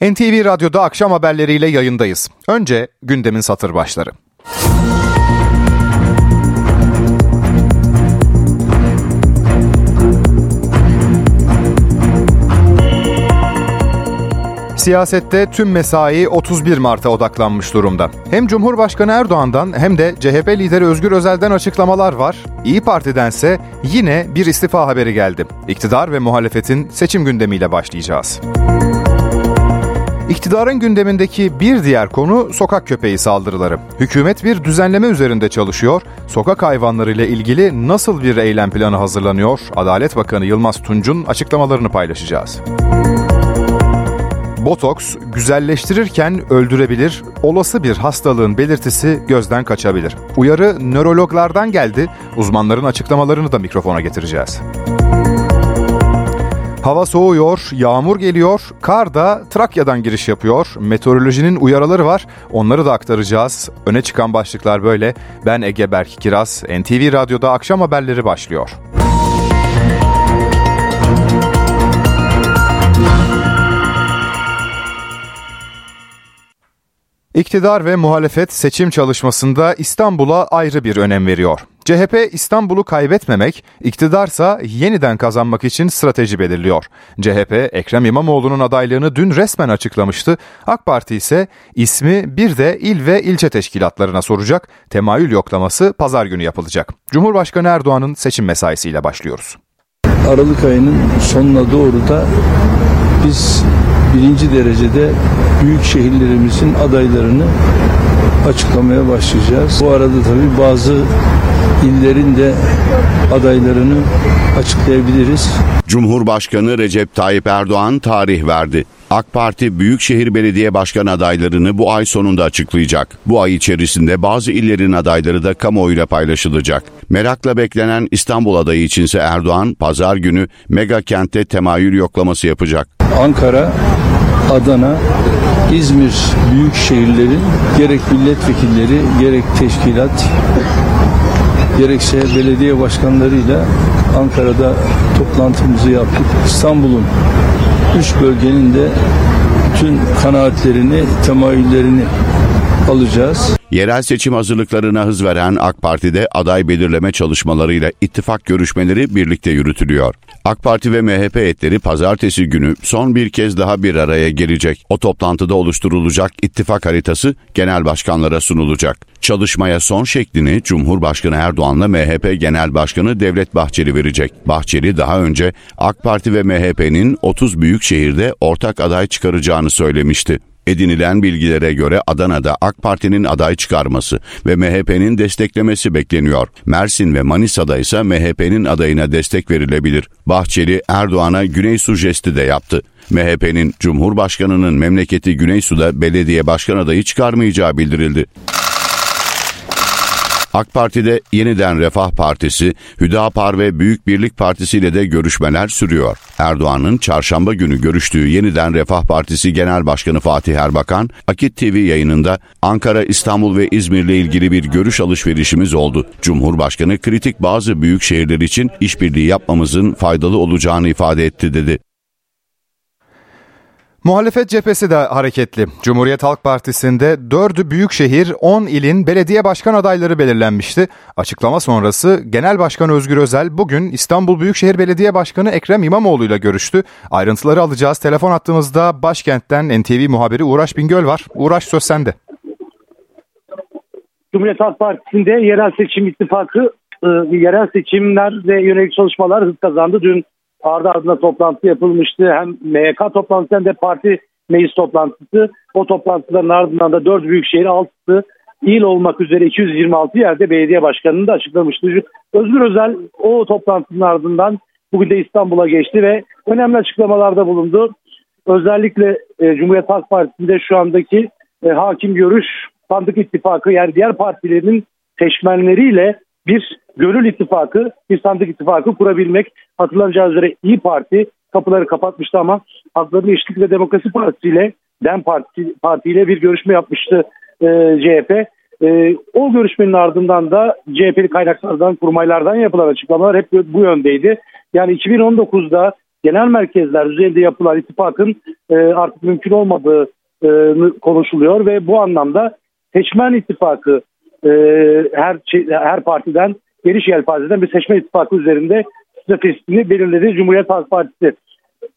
NTV Radyo'da akşam haberleriyle yayındayız. Önce gündemin satır başları. Siyasette tüm mesai 31 Mart'a odaklanmış durumda. Hem Cumhurbaşkanı Erdoğan'dan hem de CHP lideri Özgür Özel'den açıklamalar var. İyi Parti'dense yine bir istifa haberi geldi. İktidar ve muhalefetin seçim gündemiyle başlayacağız. İktidarın gündemindeki bir diğer konu sokak köpeği saldırıları. Hükümet bir düzenleme üzerinde çalışıyor. Sokak hayvanları ile ilgili nasıl bir eylem planı hazırlanıyor? Adalet Bakanı Yılmaz Tunç'un açıklamalarını paylaşacağız. Botoks güzelleştirirken öldürebilir, olası bir hastalığın belirtisi gözden kaçabilir. Uyarı nörologlardan geldi, uzmanların açıklamalarını da mikrofona getireceğiz. Hava soğuyor, yağmur geliyor, kar da Trakya'dan giriş yapıyor. Meteorolojinin uyarıları var, onları da aktaracağız. Öne çıkan başlıklar böyle. Ben Ege Berk Kiraz, NTV Radyo'da akşam haberleri başlıyor. İktidar ve muhalefet seçim çalışmasında İstanbul'a ayrı bir önem veriyor. CHP İstanbul'u kaybetmemek, iktidarsa yeniden kazanmak için strateji belirliyor. CHP Ekrem İmamoğlu'nun adaylığını dün resmen açıklamıştı. AK Parti ise ismi bir de il ve ilçe teşkilatlarına soracak. Temayül yoklaması pazar günü yapılacak. Cumhurbaşkanı Erdoğan'ın seçim mesaisiyle başlıyoruz. Aralık ayının sonuna doğru da biz birinci derecede büyük şehirlerimizin adaylarını açıklamaya başlayacağız. Bu arada tabii bazı illerin de adaylarını açıklayabiliriz. Cumhurbaşkanı Recep Tayyip Erdoğan tarih verdi. AK Parti Büyükşehir Belediye Başkan adaylarını bu ay sonunda açıklayacak. Bu ay içerisinde bazı illerin adayları da kamuoyuyla paylaşılacak. Merakla beklenen İstanbul adayı içinse Erdoğan pazar günü mega kentte temayül yoklaması yapacak. Ankara, Adana, İzmir büyük şehirlerin gerek milletvekilleri gerek teşkilat gerekse belediye başkanlarıyla Ankara'da toplantımızı yaptık. İstanbul'un üç bölgenin de bütün kanaatlerini, temayüllerini alacağız. Yerel seçim hazırlıklarına hız veren AK Parti'de aday belirleme çalışmalarıyla ittifak görüşmeleri birlikte yürütülüyor. AK Parti ve MHP heyetleri pazartesi günü son bir kez daha bir araya gelecek. O toplantıda oluşturulacak ittifak haritası genel başkanlara sunulacak. Çalışmaya son şeklini Cumhurbaşkanı Erdoğan'la MHP Genel Başkanı Devlet Bahçeli verecek. Bahçeli daha önce AK Parti ve MHP'nin 30 büyük şehirde ortak aday çıkaracağını söylemişti. Edinilen bilgilere göre Adana'da AK Parti'nin aday çıkarması ve MHP'nin desteklemesi bekleniyor. Mersin ve Manisa'da ise MHP'nin adayına destek verilebilir. Bahçeli Erdoğan'a Güney Su jesti de yaptı. MHP'nin Cumhurbaşkanı'nın memleketi Güneysu'da belediye başkan adayı çıkarmayacağı bildirildi. AK Parti'de yeniden Refah Partisi, Hüdapar ve Büyük Birlik Partisi ile de görüşmeler sürüyor. Erdoğan'ın çarşamba günü görüştüğü yeniden Refah Partisi Genel Başkanı Fatih Erbakan, Akit TV yayınında Ankara, İstanbul ve İzmir ile ilgili bir görüş alışverişimiz oldu. Cumhurbaşkanı kritik bazı büyük şehirler için işbirliği yapmamızın faydalı olacağını ifade etti dedi. Muhalefet cephesi de hareketli. Cumhuriyet Halk Partisi'nde 4'ü büyükşehir, 10 ilin belediye başkan adayları belirlenmişti. Açıklama sonrası Genel Başkan Özgür Özel bugün İstanbul Büyükşehir Belediye Başkanı Ekrem İmamoğlu ile görüştü. Ayrıntıları alacağız. Telefon attığımızda başkentten NTV muhabiri Uğraş Bingöl var. Uğraş söz sende. Cumhuriyet Halk Partisi'nde yerel seçim ittifakı, e, yerel seçimler ve yönelik çalışmalar hız kazandı. Dün ardı ardına toplantı yapılmıştı. Hem MYK toplantısı hem de parti meclis toplantısı. O toplantıların ardından da 4 büyükşehir 6'sı il olmak üzere 226 yerde belediye başkanının da açıklamıştı. Özgür Özel o toplantının ardından bugün de İstanbul'a geçti ve önemli açıklamalarda bulundu. Özellikle e, Cumhuriyet Halk Partisi'nde şu andaki e, hakim görüş sandık ittifakı yani diğer partilerin seçmenleriyle bir gönül ittifakı, bir sandık ittifakı kurabilmek. Hatırlanacağı üzere İyi Parti kapıları kapatmıştı ama Hakların Eşitlik ve Demokrasi Partisi ile DEM Parti, Parti ile bir görüşme yapmıştı e, CHP. E, o görüşmenin ardından da CHP'li kaynaklardan, kurmaylardan yapılan açıklamalar hep bu yöndeydi. Yani 2019'da genel merkezler düzeyinde yapılan ittifakın e, artık mümkün olmadığı e, konuşuluyor ve bu anlamda seçmen ittifakı e, her her partiden geniş yelpazeden bir seçmen ittifakı üzerinde stratejisini belirledi Cumhuriyet Halk Partisi.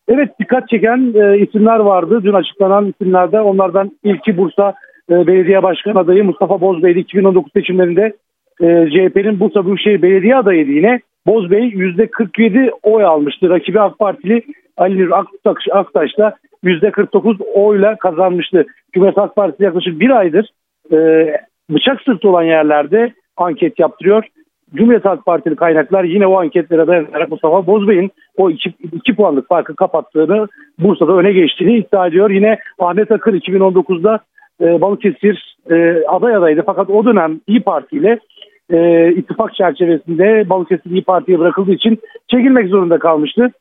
Evet dikkat çeken e, isimler vardı. Dün açıklanan isimlerde onlardan ilki Bursa e, Belediye Başkan adayı Mustafa Bozbey'di 2019 seçimlerinde e, CHP'nin Bursa Büyükşehir Belediye adayıydı yine. Bozbey %47 oy almıştı. Rakibi AK Partili Ali Nur Aktaş, Aktaş da %49 oyla kazanmıştı. Cumhuriyet Halk Partisi yaklaşık bir aydır e, bıçak sırtı olan yerlerde anket yaptırıyor. Cumhuriyet Halk Partili kaynaklar yine o anketlere dayanarak Mustafa Bozbey'in o 2 puanlık farkı kapattığını Bursa'da öne geçtiğini iddia ediyor. Yine Ahmet Akır 2019'da e, Balıkesir e, aday adaydı fakat o dönem İyi Parti ile e, ittifak çerçevesinde Balıkesir İyi Parti'ye bırakıldığı için çekilmek zorunda kalmıştı.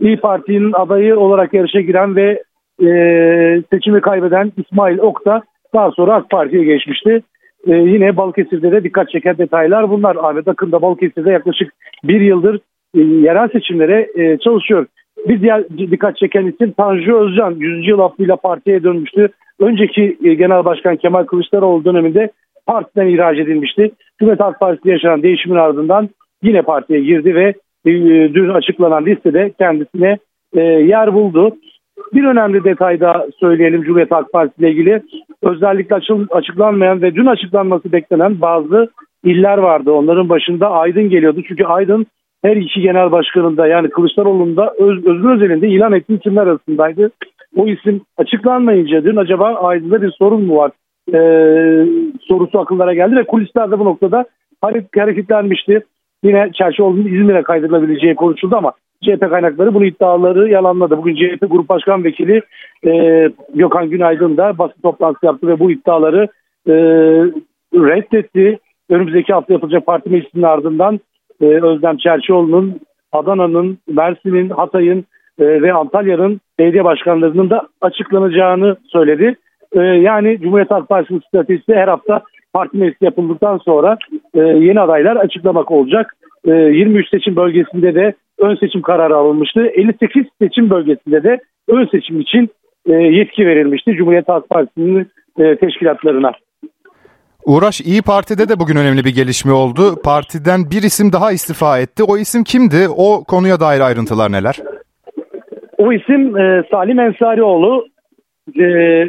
İyi Parti'nin adayı olarak yarışa giren ve e, seçimi kaybeden İsmail Ok da daha sonra AK Parti'ye geçmişti. E, yine Balıkesir'de de dikkat çeken detaylar bunlar. Ahmet Akın da Balıkesir'de yaklaşık bir yıldır e, yerel seçimlere e, çalışıyor. Bir diğer dikkat çeken isim Tanju Özcan. 100. yıl affıyla partiye dönmüştü. Önceki e, Genel Başkan Kemal Kılıçdaroğlu döneminde partiden ihraç edilmişti. Cumhuriyet Halk Partisi yaşanan değişimin ardından yine partiye girdi ve e, dün açıklanan listede kendisine e, yer buldu. Bir önemli detay da söyleyelim Cumhuriyet Halk Partisi ile ilgili. Özellikle açıklanmayan ve dün açıklanması beklenen bazı iller vardı. Onların başında Aydın geliyordu. Çünkü Aydın her iki genel başkanında yani Kılıçdaroğlu'nda Öz, Özgür Özel'in de ilan ettiği isimler arasındaydı. O isim açıklanmayınca dün acaba Aydın'da bir sorun mu var e, sorusu akıllara geldi ve kulislerde bu noktada hareketlenmişti. Yine Çerçioğlu'nun İzmir'e kaydırılabileceği konuşuldu ama CHP kaynakları bunu iddiaları yalanladı. Bugün CHP Grup Başkan Vekili e, Gökhan Günaydın da basın toplantısı yaptı ve bu iddiaları e, reddetti. Önümüzdeki hafta yapılacak parti meclisinin ardından e, Özlem Çerçioğlu'nun Adana'nın, Mersin'in, Hatay'ın e, ve Antalya'nın belediye başkanlarının da açıklanacağını söyledi. E, yani Cumhuriyet Halk Partisi'nin stratejisi her hafta parti meclisi yapıldıktan sonra e, yeni adaylar açıklamak olacak. E, 23 seçim bölgesinde de ön seçim kararı alınmıştı. 58 seçim bölgesinde de ön seçim için e, yetki verilmişti Cumhuriyet Halk Partisi'nin e, teşkilatlarına. Uğraş İyi Parti'de de bugün önemli bir gelişme oldu. Partiden bir isim daha istifa etti. O isim kimdi? O konuya dair ayrıntılar neler? O isim e, Salim Ensarioğlu. E,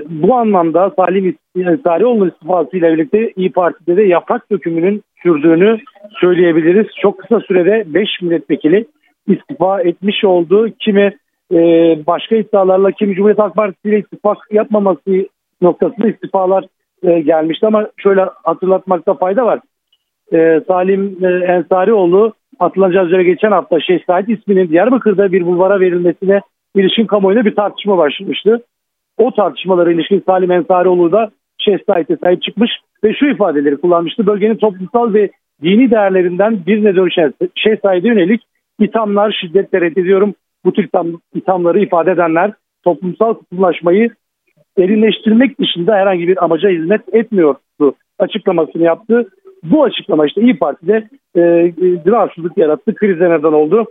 bu anlamda Salim Ensarioğlu'nun istifasıyla birlikte İyi Parti'de de yaprak dökümünün sürdüğünü söyleyebiliriz. Çok kısa sürede 5 milletvekili istifa etmiş oldu. Kimi e, başka iddialarla kimi Cumhuriyet Halk Partisi ile ittifak yapmaması noktasında istifalar e, gelmişti ama şöyle hatırlatmakta fayda var. E, Salim e, Ensarioğlu atılacağı üzere geçen hafta Şeyh Said isminin Diyarbakır'da bir bulvara verilmesine ilişkin kamuoyunda bir tartışma başlamıştı. O tartışmalara ilişkin Salim Ensarioğlu da Şeyh Said'e sahip çıkmış ve şu ifadeleri kullanmıştı. Bölgenin toplumsal ve dini değerlerinden birine dönüşen Şeyh Said'e yönelik ithamlar şiddetle reddediyorum. Bu tür ithamları ifade edenler toplumsal kutumlaşmayı derinleştirmek dışında herhangi bir amaca hizmet etmiyordu açıklamasını yaptı. Bu açıklama işte İyi Parti'de e, e rahatsızlık yarattı, krize neden oldu.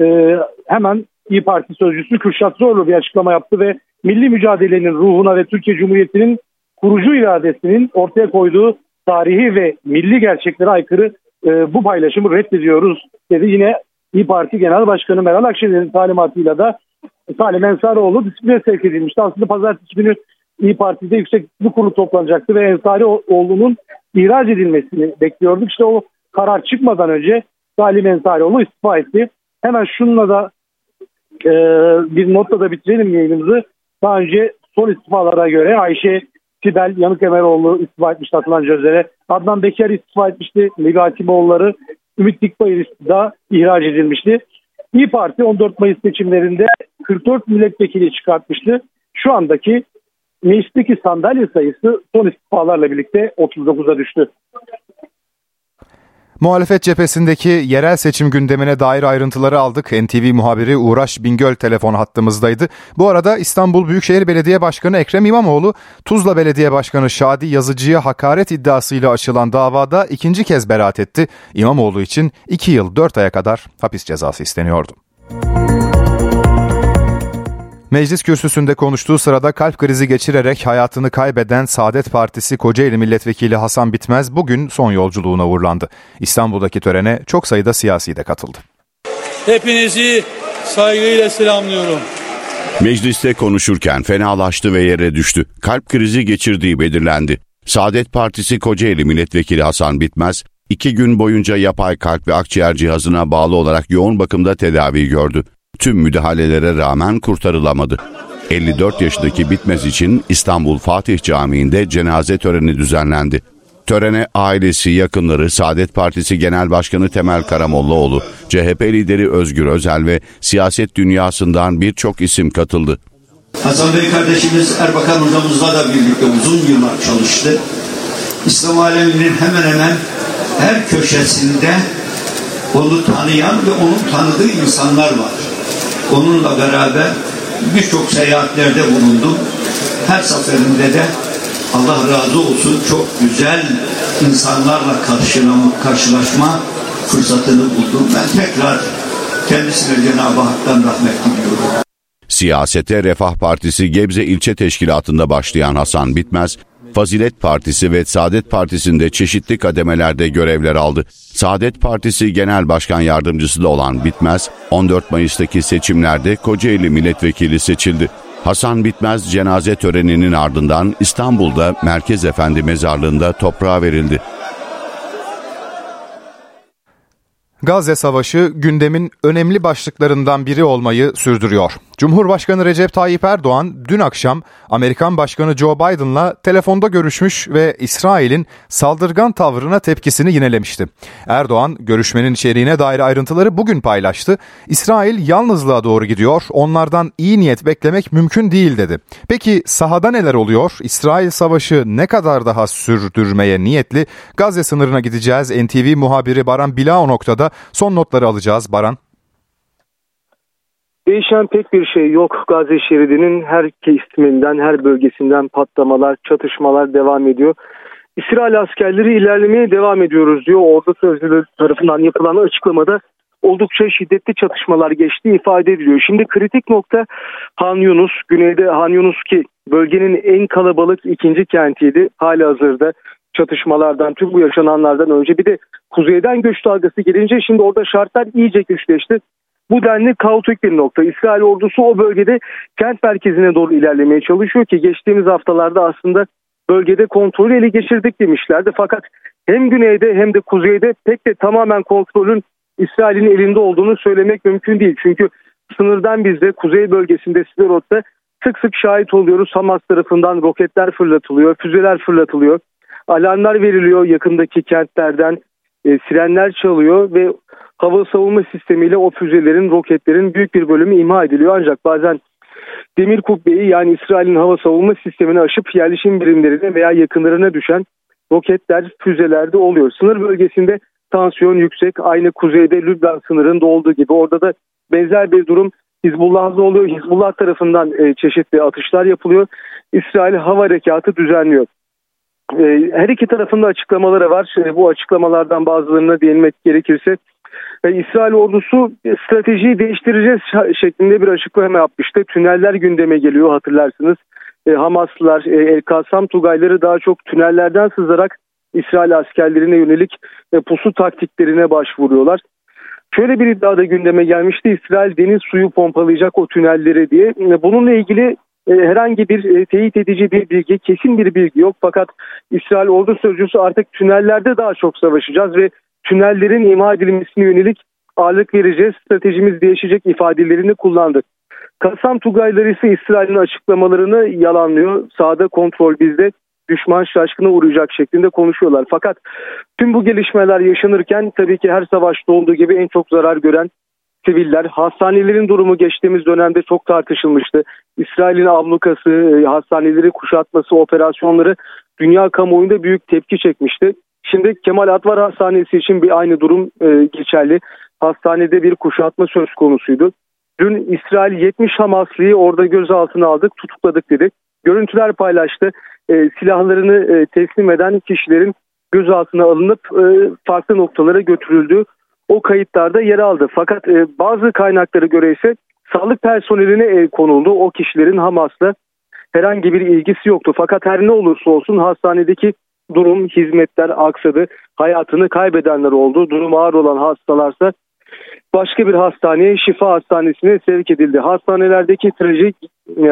E, hemen İyi Parti sözcüsü Kürşat Zorlu bir açıklama yaptı ve milli mücadelenin ruhuna ve Türkiye Cumhuriyeti'nin kurucu iradesinin ortaya koyduğu tarihi ve milli gerçeklere aykırı e, bu paylaşımı reddediyoruz dedi. Yine İyi Parti Genel Başkanı Meral Akşener'in talimatıyla da Salim Ensarioğlu disipline sevk edilmişti. Aslında pazartesi günü İyi Parti'de yüksek bir kurulu toplanacaktı ve Ensarioğlu'nun ihraç edilmesini bekliyorduk. İşte o karar çıkmadan önce Salim Ensarioğlu istifa etti. Hemen şununla da e, bir notla da bitirelim yayınımızı. Daha önce son istifalara göre Ayşe Sibel Yanık Emeroğlu istifa etmişti atılan üzere. Adnan Bekir istifa etmişti. Nebi Hatimoğulları Ümit Dikbayır da ihraç edilmişti. İyi Parti 14 Mayıs seçimlerinde 44 milletvekili çıkartmıştı. Şu andaki meclisteki sandalye sayısı son istifalarla birlikte 39'a düştü. Muhalefet cephesindeki yerel seçim gündemine dair ayrıntıları aldık. NTV muhabiri Uğraş Bingöl telefon hattımızdaydı. Bu arada İstanbul Büyükşehir Belediye Başkanı Ekrem İmamoğlu, Tuzla Belediye Başkanı Şadi Yazıcı'ya hakaret iddiasıyla açılan davada ikinci kez beraat etti. İmamoğlu için 2 yıl 4 aya kadar hapis cezası isteniyordu. Meclis kürsüsünde konuştuğu sırada kalp krizi geçirerek hayatını kaybeden Saadet Partisi Kocaeli Milletvekili Hasan Bitmez bugün son yolculuğuna uğurlandı. İstanbul'daki törene çok sayıda siyasi de katıldı. Hepinizi saygıyla selamlıyorum. Mecliste konuşurken fenalaştı ve yere düştü. Kalp krizi geçirdiği belirlendi. Saadet Partisi Kocaeli Milletvekili Hasan Bitmez, iki gün boyunca yapay kalp ve akciğer cihazına bağlı olarak yoğun bakımda tedavi gördü. Tüm müdahalelere rağmen kurtarılamadı. 54 yaşındaki Bitmez için İstanbul Fatih Camii'nde cenaze töreni düzenlendi. Törene ailesi, yakınları, Saadet Partisi Genel Başkanı Temel Karamollaoğlu, CHP lideri Özgür Özel ve siyaset dünyasından birçok isim katıldı. Hasan Bey kardeşimiz Erbakan hocamızla da birlikte uzun yıllar çalıştı. İslam aleminin hemen hemen her köşesinde onu tanıyan ve onun tanıdığı insanlar var. Onunla beraber birçok seyahatlerde bulundum. Her seferinde de Allah razı olsun çok güzel insanlarla karşılaşma fırsatını buldum. Ben tekrar kendisine Cenab-ı Hak'tan rahmet diliyorum. Siyasete Refah Partisi Gebze İlçe Teşkilatı'nda başlayan Hasan Bitmez, Fazilet Partisi ve Saadet Partisi'nde çeşitli kademelerde görevler aldı. Saadet Partisi Genel Başkan Yardımcısı da olan Bitmez, 14 Mayıs'taki seçimlerde Kocaeli Milletvekili seçildi. Hasan Bitmez cenaze töreninin ardından İstanbul'da Merkez Efendi Mezarlığı'nda toprağa verildi. Gazze Savaşı gündemin önemli başlıklarından biri olmayı sürdürüyor. Cumhurbaşkanı Recep Tayyip Erdoğan dün akşam Amerikan Başkanı Joe Biden'la telefonda görüşmüş ve İsrail'in saldırgan tavrına tepkisini yinelemişti. Erdoğan görüşmenin içeriğine dair ayrıntıları bugün paylaştı. İsrail yalnızlığa doğru gidiyor, onlardan iyi niyet beklemek mümkün değil dedi. Peki sahada neler oluyor? İsrail savaşı ne kadar daha sürdürmeye niyetli? Gazze sınırına gideceğiz. NTV muhabiri Baran Bilao noktada son notları alacağız. Baran. Değişen pek bir şey yok. Gazze şeridinin her kesiminden, her bölgesinden patlamalar, çatışmalar devam ediyor. İsrail askerleri ilerlemeye devam ediyoruz diyor. Ordu sözcüleri tarafından yapılan açıklamada oldukça şiddetli çatışmalar geçtiği ifade ediliyor. Şimdi kritik nokta Han Yunus. Güneyde Han Yunus ki bölgenin en kalabalık ikinci kentiydi. Hali hazırda çatışmalardan, tüm bu yaşananlardan önce bir de kuzeyden göç dalgası gelince şimdi orada şartlar iyice güçleşti. Bu denli kaotik bir nokta. İsrail ordusu o bölgede kent merkezine doğru ilerlemeye çalışıyor ki geçtiğimiz haftalarda aslında bölgede kontrolü ele geçirdik demişlerdi. Fakat hem güneyde hem de kuzeyde pek de tamamen kontrolün İsrail'in elinde olduğunu söylemek mümkün değil. Çünkü sınırdan biz de kuzey bölgesinde Siderot'ta sık sık şahit oluyoruz. Hamas tarafından roketler fırlatılıyor, füzeler fırlatılıyor. Alarmlar veriliyor yakındaki kentlerden, e, sirenler çalıyor ve hava savunma sistemiyle o füzelerin, roketlerin büyük bir bölümü imha ediliyor. Ancak bazen demir kubbeyi yani İsrail'in hava savunma sistemini aşıp yerleşim birimlerine veya yakınlarına düşen roketler, füzelerde oluyor. Sınır bölgesinde tansiyon yüksek. Aynı kuzeyde Lübnan sınırında olduğu gibi orada da benzer bir durum Hizbullah'da oluyor. Hizbullah tarafından e, çeşitli atışlar yapılıyor. İsrail hava harekatı düzenliyor. E, her iki tarafında açıklamaları var. E, bu açıklamalardan bazılarına değinmek gerekirse e, İsrail ordusu stratejiyi değiştireceğiz şeklinde bir açıklama yapmıştı. Tüneller gündeme geliyor hatırlarsınız. E, Hamaslılar, e, El Kasam Tugayları daha çok tünellerden sızarak İsrail askerlerine yönelik e, pusu taktiklerine başvuruyorlar. Şöyle bir iddia da gündeme gelmişti. İsrail deniz suyu pompalayacak o tünelleri diye. E, bununla ilgili e, herhangi bir e, teyit edici bir bilgi, kesin bir bilgi yok. Fakat İsrail ordu sözcüsü artık tünellerde daha çok savaşacağız ve tünellerin imha edilmesine yönelik ağırlık vereceğiz, stratejimiz değişecek ifadelerini kullandı. Kasam Tugayları ise İsrail'in açıklamalarını yalanlıyor. Sağda kontrol bizde, düşman şaşkına uğrayacak şeklinde konuşuyorlar. Fakat tüm bu gelişmeler yaşanırken tabii ki her savaşta olduğu gibi en çok zarar gören siviller. Hastanelerin durumu geçtiğimiz dönemde çok tartışılmıştı. İsrail'in ablukası, e, hastaneleri kuşatması, operasyonları dünya kamuoyunda büyük tepki çekmişti. Şimdi Kemal Atvar Hastanesi için bir aynı durum e, geçerli. Hastanede bir kuşatma söz konusuydu. Dün İsrail 70 Hamaslıyı orada gözaltına aldık, tutukladık dedi. Görüntüler paylaştı. E, silahlarını e, teslim eden kişilerin gözaltına alınıp e, farklı noktalara götürüldüğü o kayıtlarda yer aldı. Fakat e, bazı kaynaklara göre ise Sağlık personeline el konuldu. O kişilerin Hamas'la herhangi bir ilgisi yoktu. Fakat her ne olursa olsun hastanedeki durum, hizmetler aksadı. Hayatını kaybedenler oldu. Durum ağır olan hastalarsa başka bir hastaneye, şifa hastanesine sevk edildi. Hastanelerdeki trajik e,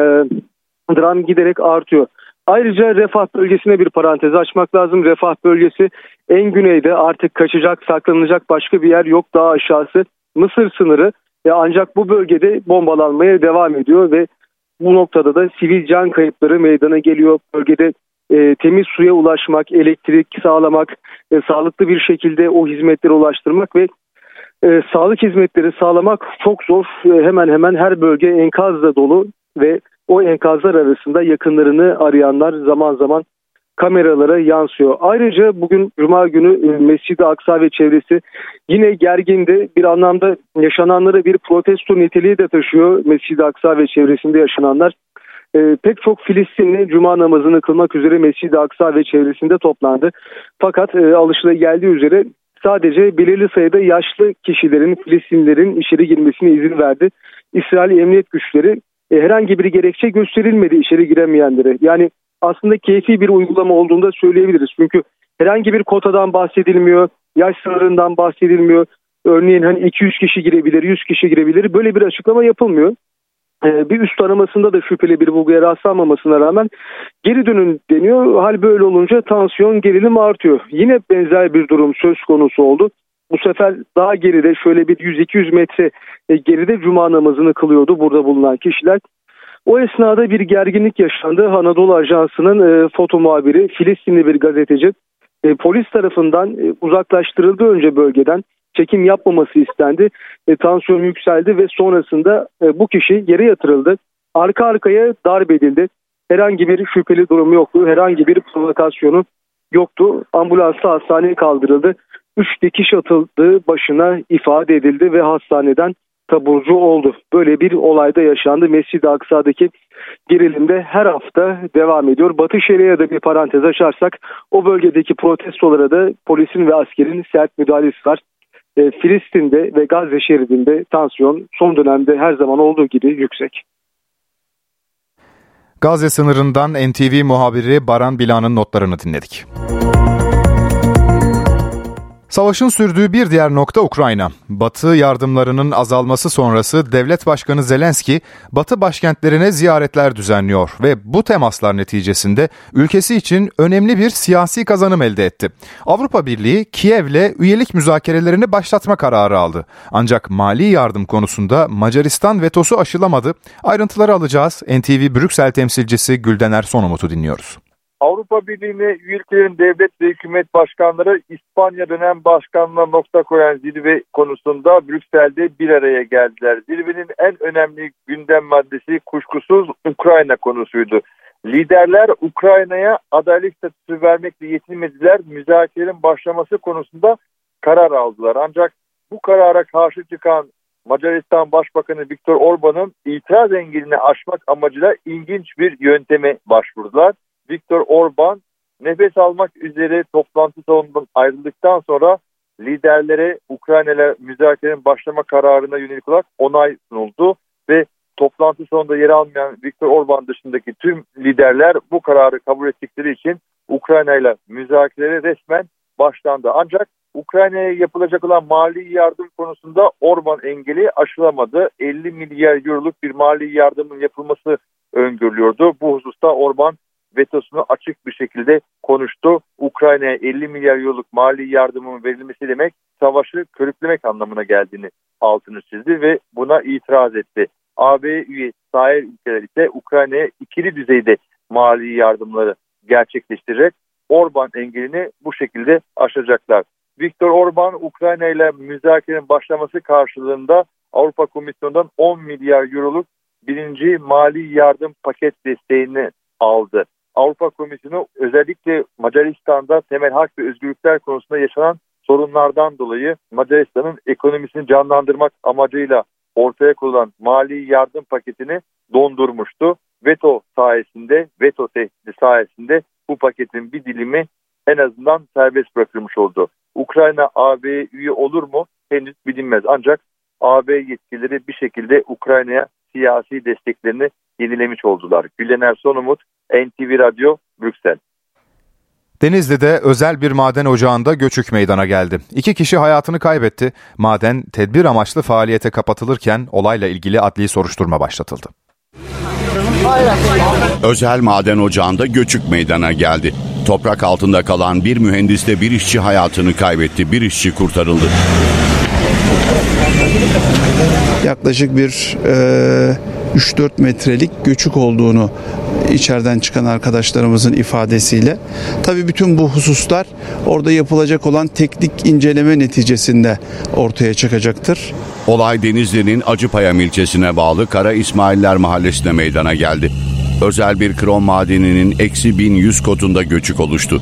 dram giderek artıyor. Ayrıca refah bölgesine bir parantez açmak lazım. Refah bölgesi en güneyde artık kaçacak, saklanacak başka bir yer yok. Daha aşağısı Mısır sınırı. ve ancak bu bölgede bombalanmaya devam ediyor ve bu noktada da sivil can kayıpları meydana geliyor. Bölgede e, temiz suya ulaşmak, elektrik sağlamak, e, sağlıklı bir şekilde o hizmetlere ulaştırmak ve e, sağlık hizmetleri sağlamak çok zor. E, hemen hemen her bölge enkazla dolu ve o enkazlar arasında yakınlarını arayanlar zaman zaman kameralara yansıyor. Ayrıca bugün Cuma günü e, Mescid-i Aksa ve çevresi yine gerginde bir anlamda yaşananları bir protesto niteliği de taşıyor. Mescid-i Aksa ve çevresinde yaşananlar. E, pek çok Filistinli Cuma namazını kılmak üzere Mescid-i Aksa ve çevresinde toplandı. Fakat e, geldiği üzere sadece belirli sayıda yaşlı kişilerin, Filistinlilerin içeri girmesine izin verdi. İsrail Emniyet Güçleri e, herhangi bir gerekçe gösterilmedi içeri giremeyenlere. Yani aslında keyfi bir uygulama olduğunda söyleyebiliriz. Çünkü herhangi bir kotadan bahsedilmiyor, yaş sınırından bahsedilmiyor. Örneğin hani 200 kişi girebilir, 100 kişi girebilir. Böyle bir açıklama yapılmıyor. Ee, bir üst aramasında da şüpheli bir bulguya rastlanmamasına rağmen geri dönün deniyor. Hal böyle olunca tansiyon gerilim artıyor. Yine benzer bir durum söz konusu oldu. Bu sefer daha geride şöyle bir 100-200 metre e, geride cuma namazını kılıyordu burada bulunan kişiler. O esnada bir gerginlik yaşandı. Anadolu Ajansı'nın e, foto muhabiri Filistinli bir gazeteci e, polis tarafından uzaklaştırıldı önce bölgeden. Çekim yapmaması istendi. E, tansiyon yükseldi ve sonrasında e, bu kişi yere yatırıldı. Arka arkaya darp edildi. Herhangi bir şüpheli durum yoktu. Herhangi bir provokasyonu yoktu. Ambulansla hastaneye kaldırıldı. Üç dikiş atıldığı başına ifade edildi ve hastaneden taburcu oldu. Böyle bir olayda yaşandı. Mescid-i Aksa'daki gerilimde her hafta devam ediyor. Batı Şeria'ya da bir parantez açarsak o bölgedeki protestolara da polisin ve askerin sert müdahalesi var. E, Filistin'de ve Gazze şeridinde tansiyon son dönemde her zaman olduğu gibi yüksek. Gazze sınırından NTV muhabiri Baran Bilan'ın notlarını dinledik. Savaşın sürdüğü bir diğer nokta Ukrayna. Batı yardımlarının azalması sonrası Devlet Başkanı Zelenski, Batı başkentlerine ziyaretler düzenliyor ve bu temaslar neticesinde ülkesi için önemli bir siyasi kazanım elde etti. Avrupa Birliği Kiev'le üyelik müzakerelerini başlatma kararı aldı. Ancak mali yardım konusunda Macaristan vetosu aşılamadı. Ayrıntıları alacağız. NTV Brüksel temsilcisi Güldener Sonomut'u dinliyoruz. Avrupa Birliği'ne ülkelerin devlet ve hükümet başkanları İspanya dönem başkanlığına nokta koyan zirve konusunda Brüksel'de bir araya geldiler. Zirvenin en önemli gündem maddesi kuşkusuz Ukrayna konusuydu. Liderler Ukrayna'ya adaylık statüsü vermekle yetinmediler. Müzakerelerin başlaması konusunda karar aldılar. Ancak bu karara karşı çıkan Macaristan Başbakanı Viktor Orban'ın itiraz engelini aşmak amacıyla ilginç bir yönteme başvurdular. Viktor Orban nefes almak üzere toplantı salonundan ayrıldıktan sonra liderlere Ukrayna'yla müzakerenin başlama kararına yönelik olarak onay sunuldu ve toplantı sonunda yer almayan Viktor Orban dışındaki tüm liderler bu kararı kabul ettikleri için Ukrayna ile müzakerelere resmen başlandı. Ancak Ukrayna'ya yapılacak olan mali yardım konusunda Orban engeli aşılamadı. 50 milyar euroluk bir mali yardımın yapılması öngörülüyordu. Bu hususta Orban vetosunu açık bir şekilde konuştu. Ukrayna'ya 50 milyar euroluk mali yardımın verilmesi demek savaşı körüklemek anlamına geldiğini altını çizdi ve buna itiraz etti. AB üye sahil ülkeler ise Ukrayna'ya ikili düzeyde mali yardımları gerçekleştirerek Orban engelini bu şekilde aşacaklar. Viktor Orban Ukrayna ile müzakerenin başlaması karşılığında Avrupa Komisyonu'ndan 10 milyar euroluk birinci mali yardım paket desteğini aldı. Avrupa Komisyonu özellikle Macaristan'da temel hak ve özgürlükler konusunda yaşanan sorunlardan dolayı Macaristan'ın ekonomisini canlandırmak amacıyla ortaya konulan mali yardım paketini dondurmuştu. Veto sayesinde, veto tehdidi sayesinde bu paketin bir dilimi en azından serbest bırakılmış oldu. Ukrayna AB üye olur mu? Henüz bilinmez. Ancak AB yetkilileri bir şekilde Ukrayna'ya siyasi desteklerini yenilemiş oldular. Gülener Sonumut, NTV Radyo, Brüksel. Denizli'de özel bir maden ocağında göçük meydana geldi. İki kişi hayatını kaybetti. Maden tedbir amaçlı faaliyete kapatılırken olayla ilgili adli soruşturma başlatıldı. Özel maden ocağında göçük meydana geldi. Toprak altında kalan bir mühendisle bir işçi hayatını kaybetti. Bir işçi kurtarıldı. Yaklaşık bir e, 3-4 metrelik göçük olduğunu içeriden çıkan arkadaşlarımızın ifadesiyle. Tabii bütün bu hususlar orada yapılacak olan teknik inceleme neticesinde ortaya çıkacaktır. Olay Denizli'nin Acıpayam ilçesine bağlı Kara İsmailler mahallesine meydana geldi. Özel bir krom madeninin eksi 1100 kotunda göçük oluştu.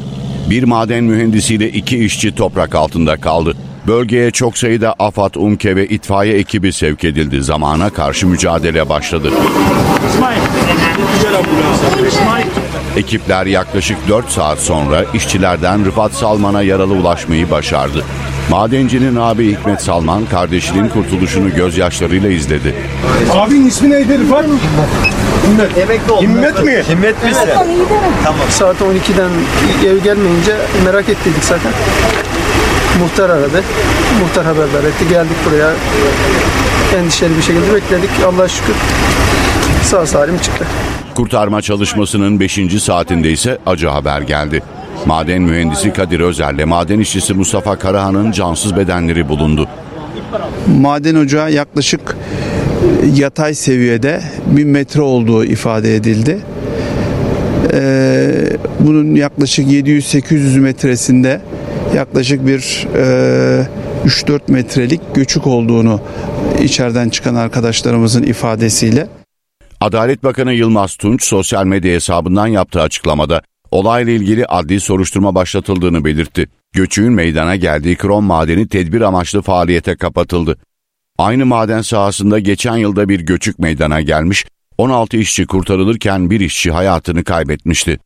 Bir maden mühendisiyle iki işçi toprak altında kaldı. Bölgeye çok sayıda AFAD, UMKE ve itfaiye ekibi sevk edildi. Zamana karşı mücadele başladı. Ekipler yaklaşık 4 saat sonra işçilerden Rıfat Salman'a yaralı ulaşmayı başardı. Madencinin abi Hikmet Salman kardeşinin kurtuluşunu gözyaşlarıyla izledi. Abinin ismi neydi Rıfat? Himmet. Emekli oldu. Himmet mi? Himmet mi Tamam. Saat 12'den ev gelmeyince merak ettiydik zaten. Muhtar aradı. Muhtar haberdar etti. Geldik buraya. Endişeli bir şekilde bekledik. Allah'a şükür sağ salim çıktı. Kurtarma çalışmasının 5. saatinde ise acı haber geldi. Maden mühendisi Kadir Özer'le maden işçisi Mustafa Karahan'ın cansız bedenleri bulundu. Maden ocağı yaklaşık yatay seviyede 1000 metre olduğu ifade edildi. Ee, bunun yaklaşık 700-800 metresinde yaklaşık bir e, 3-4 metrelik göçük olduğunu içeriden çıkan arkadaşlarımızın ifadesiyle. Adalet Bakanı Yılmaz Tunç sosyal medya hesabından yaptığı açıklamada olayla ilgili adli soruşturma başlatıldığını belirtti. Göçüğün meydana geldiği krom madeni tedbir amaçlı faaliyete kapatıldı. Aynı maden sahasında geçen yılda bir göçük meydana gelmiş, 16 işçi kurtarılırken bir işçi hayatını kaybetmişti.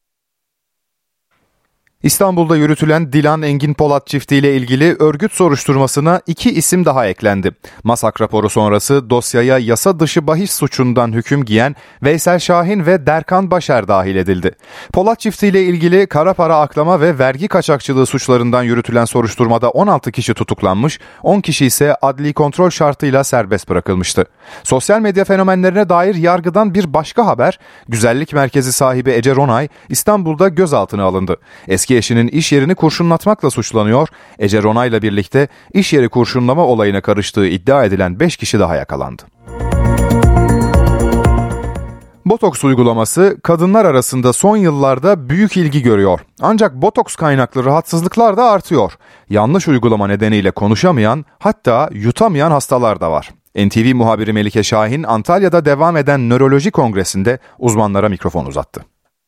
İstanbul'da yürütülen Dilan Engin Polat çiftiyle ilgili örgüt soruşturmasına iki isim daha eklendi. Masak raporu sonrası dosyaya yasa dışı bahis suçundan hüküm giyen Veysel Şahin ve Derkan Başer dahil edildi. Polat çiftiyle ilgili kara para aklama ve vergi kaçakçılığı suçlarından yürütülen soruşturmada 16 kişi tutuklanmış, 10 kişi ise adli kontrol şartıyla serbest bırakılmıştı. Sosyal medya fenomenlerine dair yargıdan bir başka haber, güzellik merkezi sahibi Ece Ronay İstanbul'da gözaltına alındı. Eski eşinin iş yerini kurşunlatmakla suçlanıyor. Ece Ronay'la birlikte iş yeri kurşunlama olayına karıştığı iddia edilen 5 kişi daha yakalandı. Botoks uygulaması kadınlar arasında son yıllarda büyük ilgi görüyor. Ancak botoks kaynaklı rahatsızlıklar da artıyor. Yanlış uygulama nedeniyle konuşamayan hatta yutamayan hastalar da var. NTV muhabiri Melike Şahin Antalya'da devam eden nöroloji kongresinde uzmanlara mikrofon uzattı.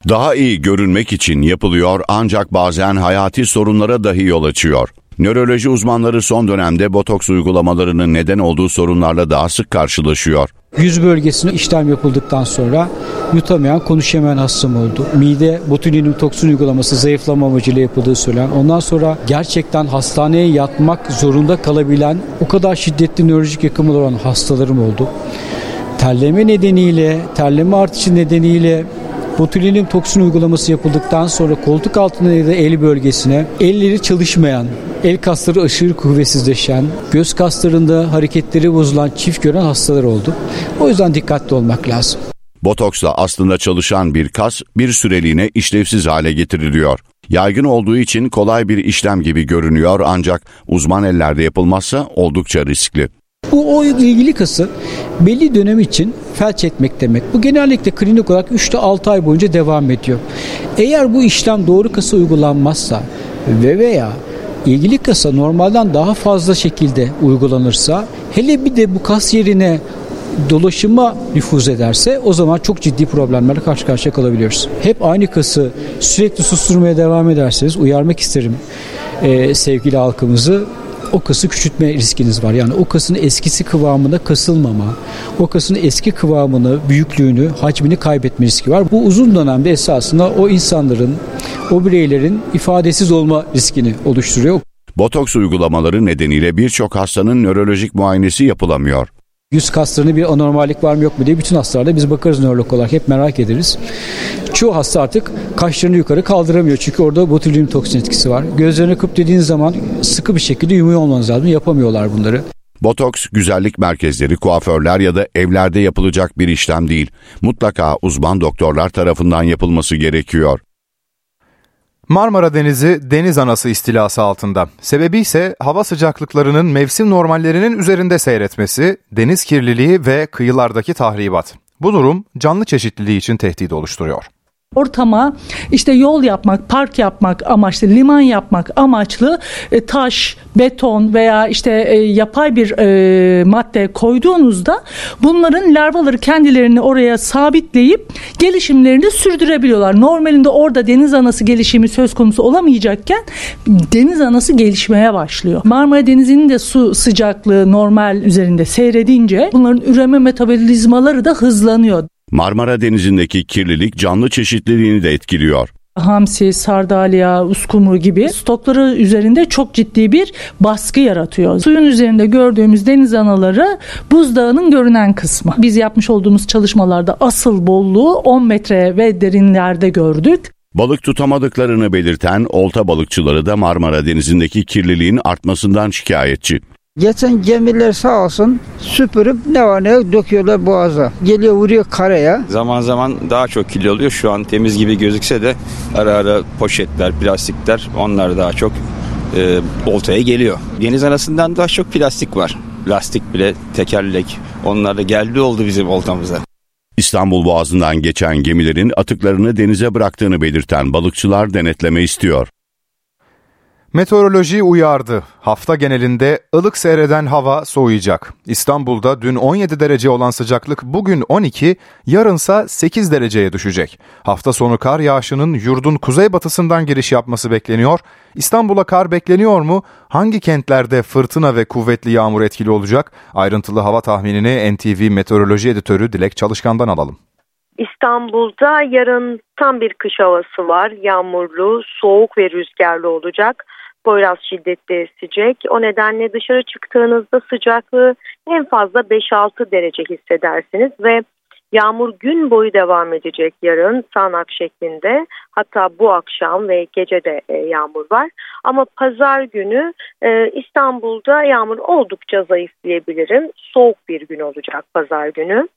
Daha iyi görünmek için yapılıyor ancak bazen hayati sorunlara dahi yol açıyor. Nöroloji uzmanları son dönemde botoks uygulamalarının neden olduğu sorunlarla daha sık karşılaşıyor. Yüz bölgesine işlem yapıldıktan sonra yutamayan, konuşamayan hastam oldu. Mide botulinum toksin uygulaması zayıflama amacıyla yapıldığı söylenen. Ondan sonra gerçekten hastaneye yatmak zorunda kalabilen o kadar şiddetli nörolojik yakımlar olan hastalarım oldu. Terleme nedeniyle, terleme artışı nedeniyle botulinum toksin uygulaması yapıldıktan sonra koltuk altına ya da el bölgesine elleri çalışmayan, el kasları aşırı kuvvetsizleşen, göz kaslarında hareketleri bozulan çift gören hastalar oldu. O yüzden dikkatli olmak lazım. Botoksla aslında çalışan bir kas bir süreliğine işlevsiz hale getiriliyor. Yaygın olduğu için kolay bir işlem gibi görünüyor ancak uzman ellerde yapılmazsa oldukça riskli. Bu o ilgili kası belli dönem için felç etmek demek. Bu genellikle klinik olarak 3 ile 6 ay boyunca devam ediyor. Eğer bu işlem doğru kasa uygulanmazsa ve veya ilgili kasa normalden daha fazla şekilde uygulanırsa hele bir de bu kas yerine dolaşıma nüfuz ederse o zaman çok ciddi problemlerle karşı karşıya kalabiliyoruz. Hep aynı kası sürekli susturmaya devam ederseniz uyarmak isterim e, sevgili halkımızı o kası küçültme riskiniz var. Yani o kasın eskisi kıvamında kasılmama, o kasın eski kıvamını, büyüklüğünü, hacmini kaybetme riski var. Bu uzun dönemde esasında o insanların, o bireylerin ifadesiz olma riskini oluşturuyor. Botoks uygulamaları nedeniyle birçok hastanın nörolojik muayenesi yapılamıyor. Yüz kaslarında bir anormallik var mı yok mu diye bütün hastalarda biz bakarız nörolog olarak hep merak ederiz. Çoğu hasta artık kaşlarını yukarı kaldıramıyor çünkü orada botulinum toksin etkisi var. Gözlerini kıp dediğiniz zaman sıkı bir şekilde yumuyor olmanız lazım. Yapamıyorlar bunları. Botoks, güzellik merkezleri, kuaförler ya da evlerde yapılacak bir işlem değil. Mutlaka uzman doktorlar tarafından yapılması gerekiyor. Marmara Denizi deniz anası istilası altında. Sebebi ise hava sıcaklıklarının mevsim normallerinin üzerinde seyretmesi, deniz kirliliği ve kıyılardaki tahribat. Bu durum canlı çeşitliliği için tehdit oluşturuyor ortama işte yol yapmak, park yapmak amaçlı, liman yapmak amaçlı e, taş, beton veya işte e, yapay bir e, madde koyduğunuzda bunların larvaları kendilerini oraya sabitleyip gelişimlerini sürdürebiliyorlar. Normalinde orada deniz anası gelişimi söz konusu olamayacakken deniz anası gelişmeye başlıyor. Marmara Denizi'nin de su sıcaklığı normal üzerinde seyredince bunların üreme metabolizmaları da hızlanıyor. Marmara Denizi'ndeki kirlilik canlı çeşitliliğini de etkiliyor. Hamsi, sardalya, uskumru gibi stokları üzerinde çok ciddi bir baskı yaratıyor. Suyun üzerinde gördüğümüz deniz anaları buzdağının görünen kısmı. Biz yapmış olduğumuz çalışmalarda asıl bolluğu 10 metre ve derinlerde gördük. Balık tutamadıklarını belirten olta balıkçıları da Marmara Denizi'ndeki kirliliğin artmasından şikayetçi. Geçen gemiler sağ olsun süpürüp ne var ne yok döküyorlar boğaza. Geliyor vuruyor karaya. Zaman zaman daha çok kirli oluyor. Şu an temiz gibi gözükse de ara ara poşetler, plastikler onlar daha çok e, oltaya geliyor. Deniz anasından daha çok plastik var. Lastik bile, tekerlek onlar da geldi oldu bizim oltamıza. İstanbul Boğazı'ndan geçen gemilerin atıklarını denize bıraktığını belirten balıkçılar denetleme istiyor. Meteoroloji uyardı. Hafta genelinde ılık seyreden hava soğuyacak. İstanbul'da dün 17 derece olan sıcaklık bugün 12, yarınsa 8 dereceye düşecek. Hafta sonu kar yağışının yurdun kuzeybatısından giriş yapması bekleniyor. İstanbul'a kar bekleniyor mu? Hangi kentlerde fırtına ve kuvvetli yağmur etkili olacak? Ayrıntılı hava tahminini NTV Meteoroloji Editörü Dilek Çalışkan'dan alalım. İstanbul'da yarın tam bir kış havası var. Yağmurlu, soğuk ve rüzgarlı olacak. Poyraz şiddetli esecek. O nedenle dışarı çıktığınızda sıcaklığı en fazla 5-6 derece hissedersiniz ve yağmur gün boyu devam edecek yarın sağanak şeklinde. Hatta bu akşam ve gece de e, yağmur var. Ama pazar günü e, İstanbul'da yağmur oldukça zayıf diyebilirim. Soğuk bir gün olacak pazar günü.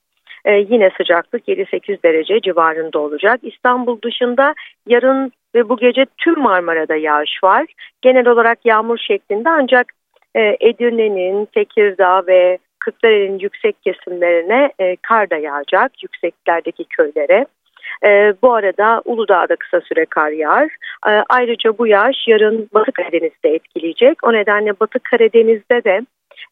Ee, yine sıcaklık 7-8 derece civarında olacak. İstanbul dışında yarın ve bu gece tüm Marmara'da yağış var. Genel olarak yağmur şeklinde ancak e, Edirne'nin, Tekirdağ ve Kırklareli'nin yüksek kesimlerine e, kar da yağacak yükseklerdeki köylere. E, bu arada Uludağ'da kısa süre kar yağar. E, ayrıca bu yağış yarın Batı Karadeniz'de etkileyecek. O nedenle Batı Karadeniz'de de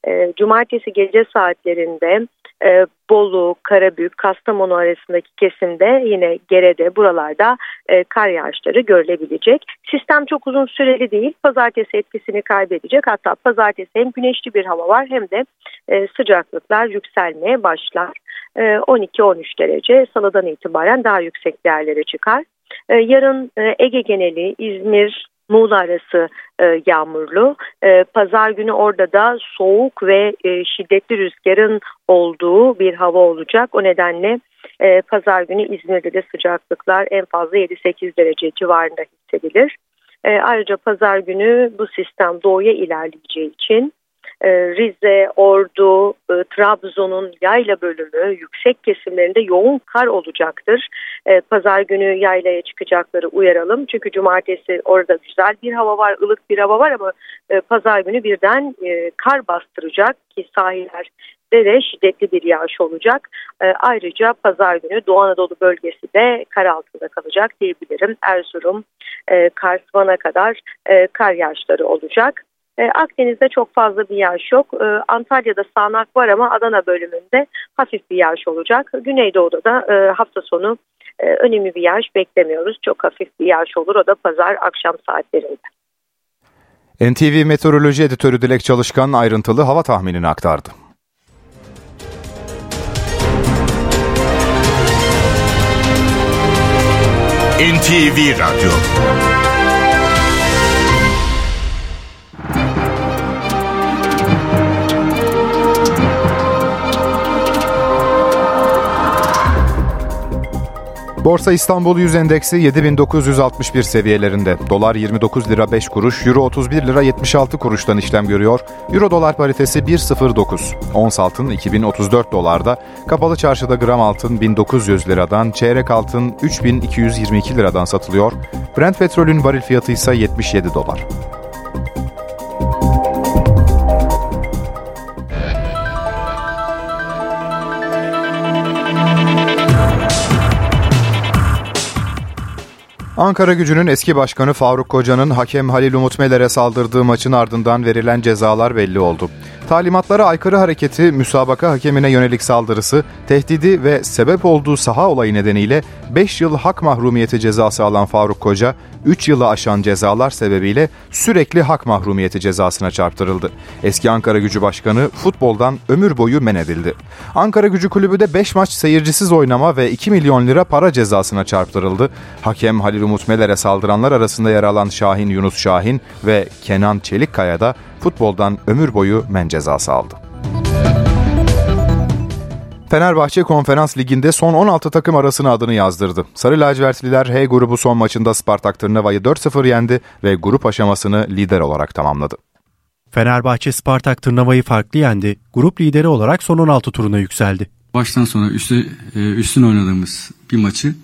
e, cumartesi gece saatlerinde e, Bolu, Karabük, Kastamonu arasındaki kesimde yine Gere'de buralarda e, kar yağışları görülebilecek. Sistem çok uzun süreli değil. Pazartesi etkisini kaybedecek. Hatta pazartesi hem güneşli bir hava var hem de e, sıcaklıklar yükselmeye başlar. E, 12-13 derece salıdan itibaren daha yüksek değerlere çıkar. E, yarın e, Ege geneli İzmir, Muğla arası e, yağmurlu. E, Pazar günü orada da soğuk ve e, şiddetli rüzgarın olduğu bir hava olacak. O nedenle e, Pazar günü İzmir'de de sıcaklıklar en fazla 7-8 derece civarında hissedilir. E, ayrıca Pazar günü bu sistem doğuya ilerleyeceği için Rize, Ordu, e, Trabzon'un yayla bölümü yüksek kesimlerinde yoğun kar olacaktır. E, pazar günü yaylaya çıkacakları uyaralım. Çünkü cumartesi orada güzel bir hava var, ılık bir hava var ama pazar günü birden kar bastıracak ki sahiller de şiddetli bir yağış olacak. ayrıca pazar günü Doğu Anadolu bölgesi de kar altında kalacak diyebilirim. Erzurum, Kars, Van'a kadar kar yağışları olacak. E, Akdeniz'de çok fazla bir yağış yok. E, Antalya'da sağanak var ama Adana bölümünde hafif bir yağış olacak. Güneydoğu'da da e, hafta sonu önemli bir yağış beklemiyoruz. Çok hafif bir yağış olur. O da pazar akşam saatlerinde. NTV Meteoroloji Editörü Dilek Çalışkan ayrıntılı hava tahminini aktardı. NTV Radyo Borsa İstanbul Yüz Endeksi 7961 seviyelerinde. Dolar 29 lira 5 kuruş, Euro 31 lira 76 kuruştan işlem görüyor. Euro dolar paritesi 1.09. Ons altın 2034 dolarda. Kapalı çarşıda gram altın 1900 liradan, çeyrek altın 3222 liradan satılıyor. Brent petrolün varil fiyatı ise 77 dolar. Ankara gücünün eski başkanı Faruk Koca'nın hakem Halil Umut Meler'e saldırdığı maçın ardından verilen cezalar belli oldu. Talimatlara aykırı hareketi, müsabaka hakemine yönelik saldırısı, tehdidi ve sebep olduğu saha olayı nedeniyle 5 yıl hak mahrumiyeti cezası alan Faruk Koca, 3 yılı aşan cezalar sebebiyle sürekli hak mahrumiyeti cezasına çarptırıldı. Eski Ankara Gücü Başkanı futboldan ömür boyu men edildi. Ankara Gücü Kulübü de 5 maç seyircisiz oynama ve 2 milyon lira para cezasına çarptırıldı. Hakem Halil Umut Meler'e saldıranlar arasında yer alan Şahin Yunus Şahin ve Kenan Çelikkaya da futboldan ömür boyu men cezası aldı. Fenerbahçe Konferans Ligi'nde son 16 takım arasına adını yazdırdı. Sarı lacivertliler H grubu son maçında Spartak Tırnava'yı 4-0 yendi ve grup aşamasını lider olarak tamamladı. Fenerbahçe Spartak Tırnava'yı farklı yendi. Grup lideri olarak son 16 turuna yükseldi. Baştan sona üstü, e, üstün oynadığımız bir maçı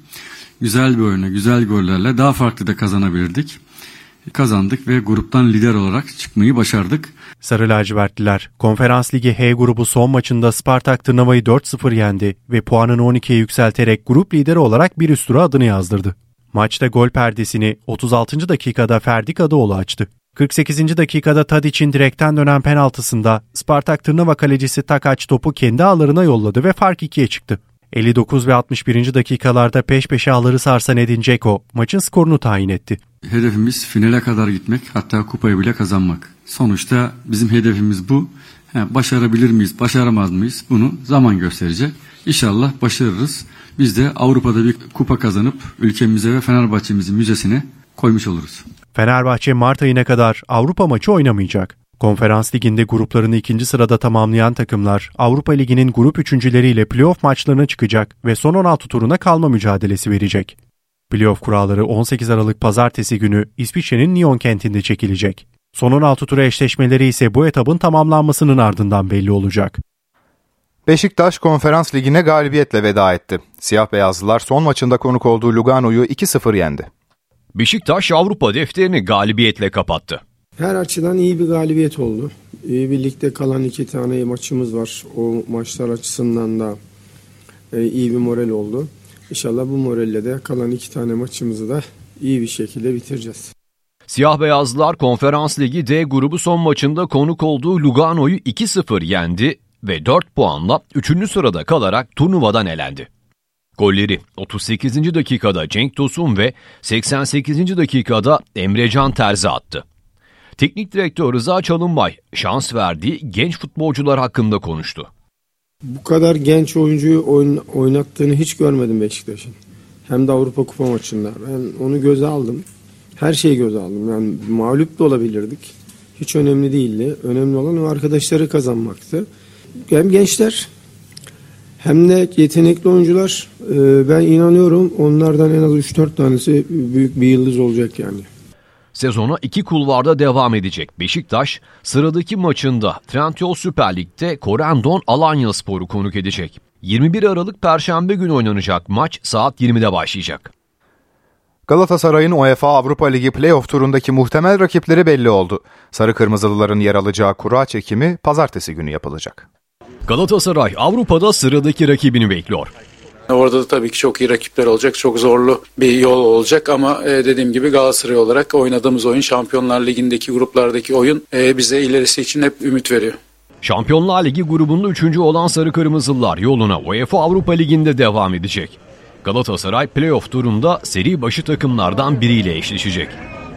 güzel bir oyuna, güzel gollerle daha farklı da kazanabilirdik kazandık ve gruptan lider olarak çıkmayı başardık. Sarı lacivertliler Konferans Ligi H grubu son maçında Spartak Tırnava'yı 4-0 yendi ve puanını 12'ye yükselterek grup lideri olarak bir üst tura adını yazdırdı. Maçta gol perdesini 36. dakikada Ferdi Kadıoğlu açtı. 48. dakikada Tadic'in direkten dönen penaltısında Spartak Tırnava kalecisi Takaç topu kendi ağlarına yolladı ve fark 2'ye çıktı. 59 ve 61. dakikalarda peş peşe ağları sarsan Edin Dzeko maçın skorunu tayin etti. Hedefimiz finale kadar gitmek hatta kupayı bile kazanmak. Sonuçta bizim hedefimiz bu. He, başarabilir miyiz, başaramaz mıyız bunu zaman gösterecek. İnşallah başarırız. Biz de Avrupa'da bir kupa kazanıp ülkemize ve Fenerbahçe'mizin müzesine koymuş oluruz. Fenerbahçe Mart ayına kadar Avrupa maçı oynamayacak. Konferans Ligi'nde gruplarını ikinci sırada tamamlayan takımlar Avrupa Ligi'nin grup üçüncüleriyle playoff maçlarına çıkacak ve son 16 turuna kalma mücadelesi verecek. Playoff kuralları 18 Aralık pazartesi günü İsviçre'nin Nyon kentinde çekilecek. Son 16 tura eşleşmeleri ise bu etabın tamamlanmasının ardından belli olacak. Beşiktaş Konferans Ligi'ne galibiyetle veda etti. Siyah beyazlılar son maçında konuk olduğu Lugano'yu 2-0 yendi. Beşiktaş Avrupa defterini galibiyetle kapattı. Her açıdan iyi bir galibiyet oldu. İyi birlikte kalan iki tane maçımız var. O maçlar açısından da e, iyi bir moral oldu. İnşallah bu moralle de kalan iki tane maçımızı da iyi bir şekilde bitireceğiz. Siyah Beyazlılar Konferans Ligi D grubu son maçında konuk olduğu Lugano'yu 2-0 yendi ve 4 puanla 3. sırada kalarak turnuvadan elendi. Golleri 38. dakikada Cenk Tosun ve 88. dakikada Emrecan Terzi attı. Teknik direktör Rıza Çalınbay şans verdiği genç futbolcular hakkında konuştu. Bu kadar genç oyuncuyu oynattığını hiç görmedim Beşiktaş'ın. Hem de Avrupa Kupa maçında. Ben onu göze aldım. Her şeyi göze aldım. Yani mağlup da olabilirdik. Hiç önemli değildi. Önemli olan o arkadaşları kazanmaktı. Hem gençler hem de yetenekli oyuncular. Ee, ben inanıyorum onlardan en az 3-4 tanesi büyük bir yıldız olacak yani. Sezona iki kulvarda devam edecek Beşiktaş, sıradaki maçında Trendyol Süper Lig'de Korendon Alanya Sporu konuk edecek. 21 Aralık Perşembe günü oynanacak maç saat 20'de başlayacak. Galatasaray'ın UEFA Avrupa Ligi playoff turundaki muhtemel rakipleri belli oldu. Sarı Kırmızılıların yer alacağı kura çekimi pazartesi günü yapılacak. Galatasaray Avrupa'da sıradaki rakibini bekliyor. Orada da tabii ki çok iyi rakipler olacak. Çok zorlu bir yol olacak ama e, dediğim gibi Galatasaray olarak oynadığımız oyun Şampiyonlar Ligi'ndeki gruplardaki oyun e, bize ilerisi için hep ümit veriyor. Şampiyonlar Ligi grubunda üçüncü olan Sarı Kırmızılılar yoluna UEFA Avrupa Ligi'nde devam edecek. Galatasaray playoff turunda seri başı takımlardan biriyle eşleşecek.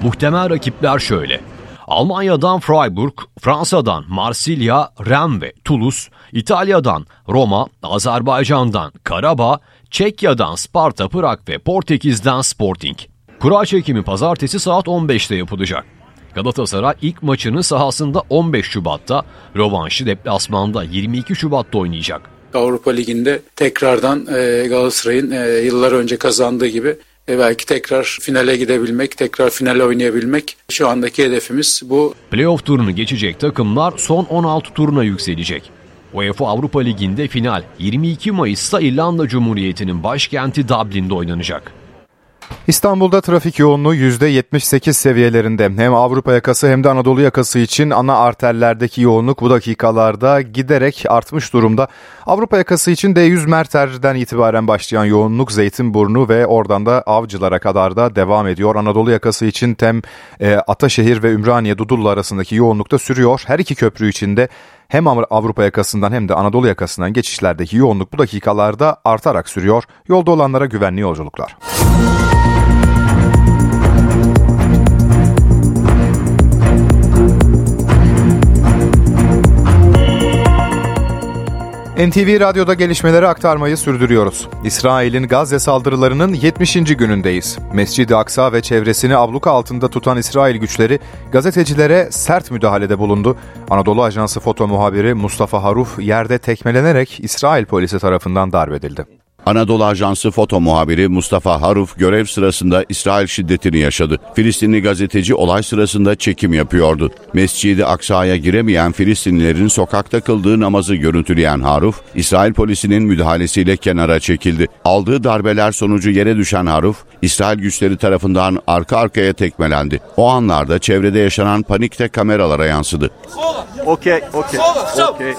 Muhtemel rakipler şöyle. Almanya'dan Freiburg, Fransa'dan Marsilya, Rennes ve Toulouse, İtalya'dan Roma, Azerbaycan'dan Karabağ, Çekya'dan Sparta Prag ve Portekiz'den Sporting. Kura çekimi pazartesi saat 15'te yapılacak. Galatasaray ilk maçını sahasında 15 Şubat'ta, rovanşı deplasmanda 22 Şubat'ta oynayacak. Avrupa Ligi'nde tekrardan e, Galatasaray'ın e, yıllar önce kazandığı gibi e, belki tekrar finale gidebilmek, tekrar finale oynayabilmek şu andaki hedefimiz bu. Playoff turunu geçecek takımlar son 16 turuna yükselecek. UEFA Avrupa Ligi'nde final 22 Mayıs'ta İrlanda Cumhuriyeti'nin başkenti Dublin'de oynanacak. İstanbul'da trafik yoğunluğu %78 seviyelerinde. Hem Avrupa yakası hem de Anadolu yakası için ana arterlerdeki yoğunluk bu dakikalarda giderek artmış durumda. Avrupa yakası için D100 Merter'den itibaren başlayan yoğunluk Zeytinburnu ve oradan da Avcılar'a kadar da devam ediyor. Anadolu yakası için tem e, Ataşehir ve Ümraniye Dudullu arasındaki yoğunluk da sürüyor. Her iki köprü içinde hem Avrupa yakasından hem de Anadolu yakasından geçişlerdeki yoğunluk bu dakikalarda artarak sürüyor. Yolda olanlara güvenli yolculuklar. NTV Radyo'da gelişmeleri aktarmayı sürdürüyoruz. İsrail'in Gazze saldırılarının 70. günündeyiz. Mescid-i Aksa ve çevresini abluka altında tutan İsrail güçleri gazetecilere sert müdahalede bulundu. Anadolu Ajansı foto muhabiri Mustafa Haruf yerde tekmelenerek İsrail polisi tarafından darbedildi. Anadolu Ajansı foto muhabiri Mustafa Haruf görev sırasında İsrail şiddetini yaşadı. Filistinli gazeteci olay sırasında çekim yapıyordu. Mescidi Aksa'ya giremeyen Filistinlilerin sokakta kıldığı namazı görüntüleyen Haruf, İsrail polisinin müdahalesiyle kenara çekildi. Aldığı darbeler sonucu yere düşen Haruf, İsrail güçleri tarafından arka arkaya tekmelendi. O anlarda çevrede yaşanan panikte kameralara yansıdı. Okey, okey, okey.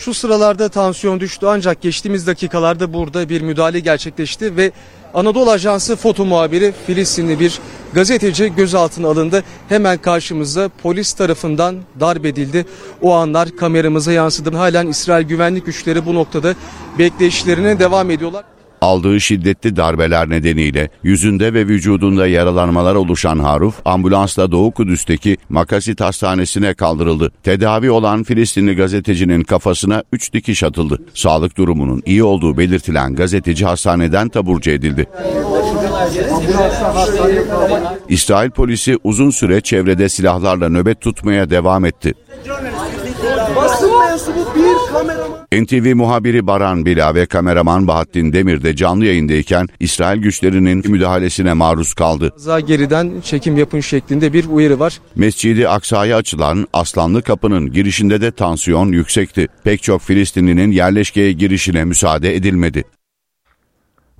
Şu sıralarda tansiyon düştü ancak geçtiğimiz dakikalarda burada bir müdahale gerçekleşti ve Anadolu Ajansı foto muhabiri Filistinli bir gazeteci gözaltına alındı. Hemen karşımızda polis tarafından darp edildi. O anlar kameramıza yansıdı. Halen İsrail güvenlik güçleri bu noktada bekleyişlerine devam ediyorlar. Aldığı şiddetli darbeler nedeniyle yüzünde ve vücudunda yaralanmalar oluşan Haruf, ambulansla Doğu Kudüs'teki Makasit Hastanesi'ne kaldırıldı. Tedavi olan Filistinli gazetecinin kafasına 3 dikiş atıldı. Sağlık durumunun iyi olduğu belirtilen gazeteci hastaneden taburcu edildi. İsrail polisi uzun süre çevrede silahlarla nöbet tutmaya devam etti. Mensubu bir kameraman. NTV muhabiri Baran Bila ve kameraman Bahattin Demir de canlı yayındayken İsrail güçlerinin müdahalesine maruz kaldı. Za geriden çekim yapın şeklinde bir uyarı var. Mescidi Aksa'ya açılan Aslanlı Kapı'nın girişinde de tansiyon yüksekti. Pek çok Filistinlinin yerleşkeye girişine müsaade edilmedi.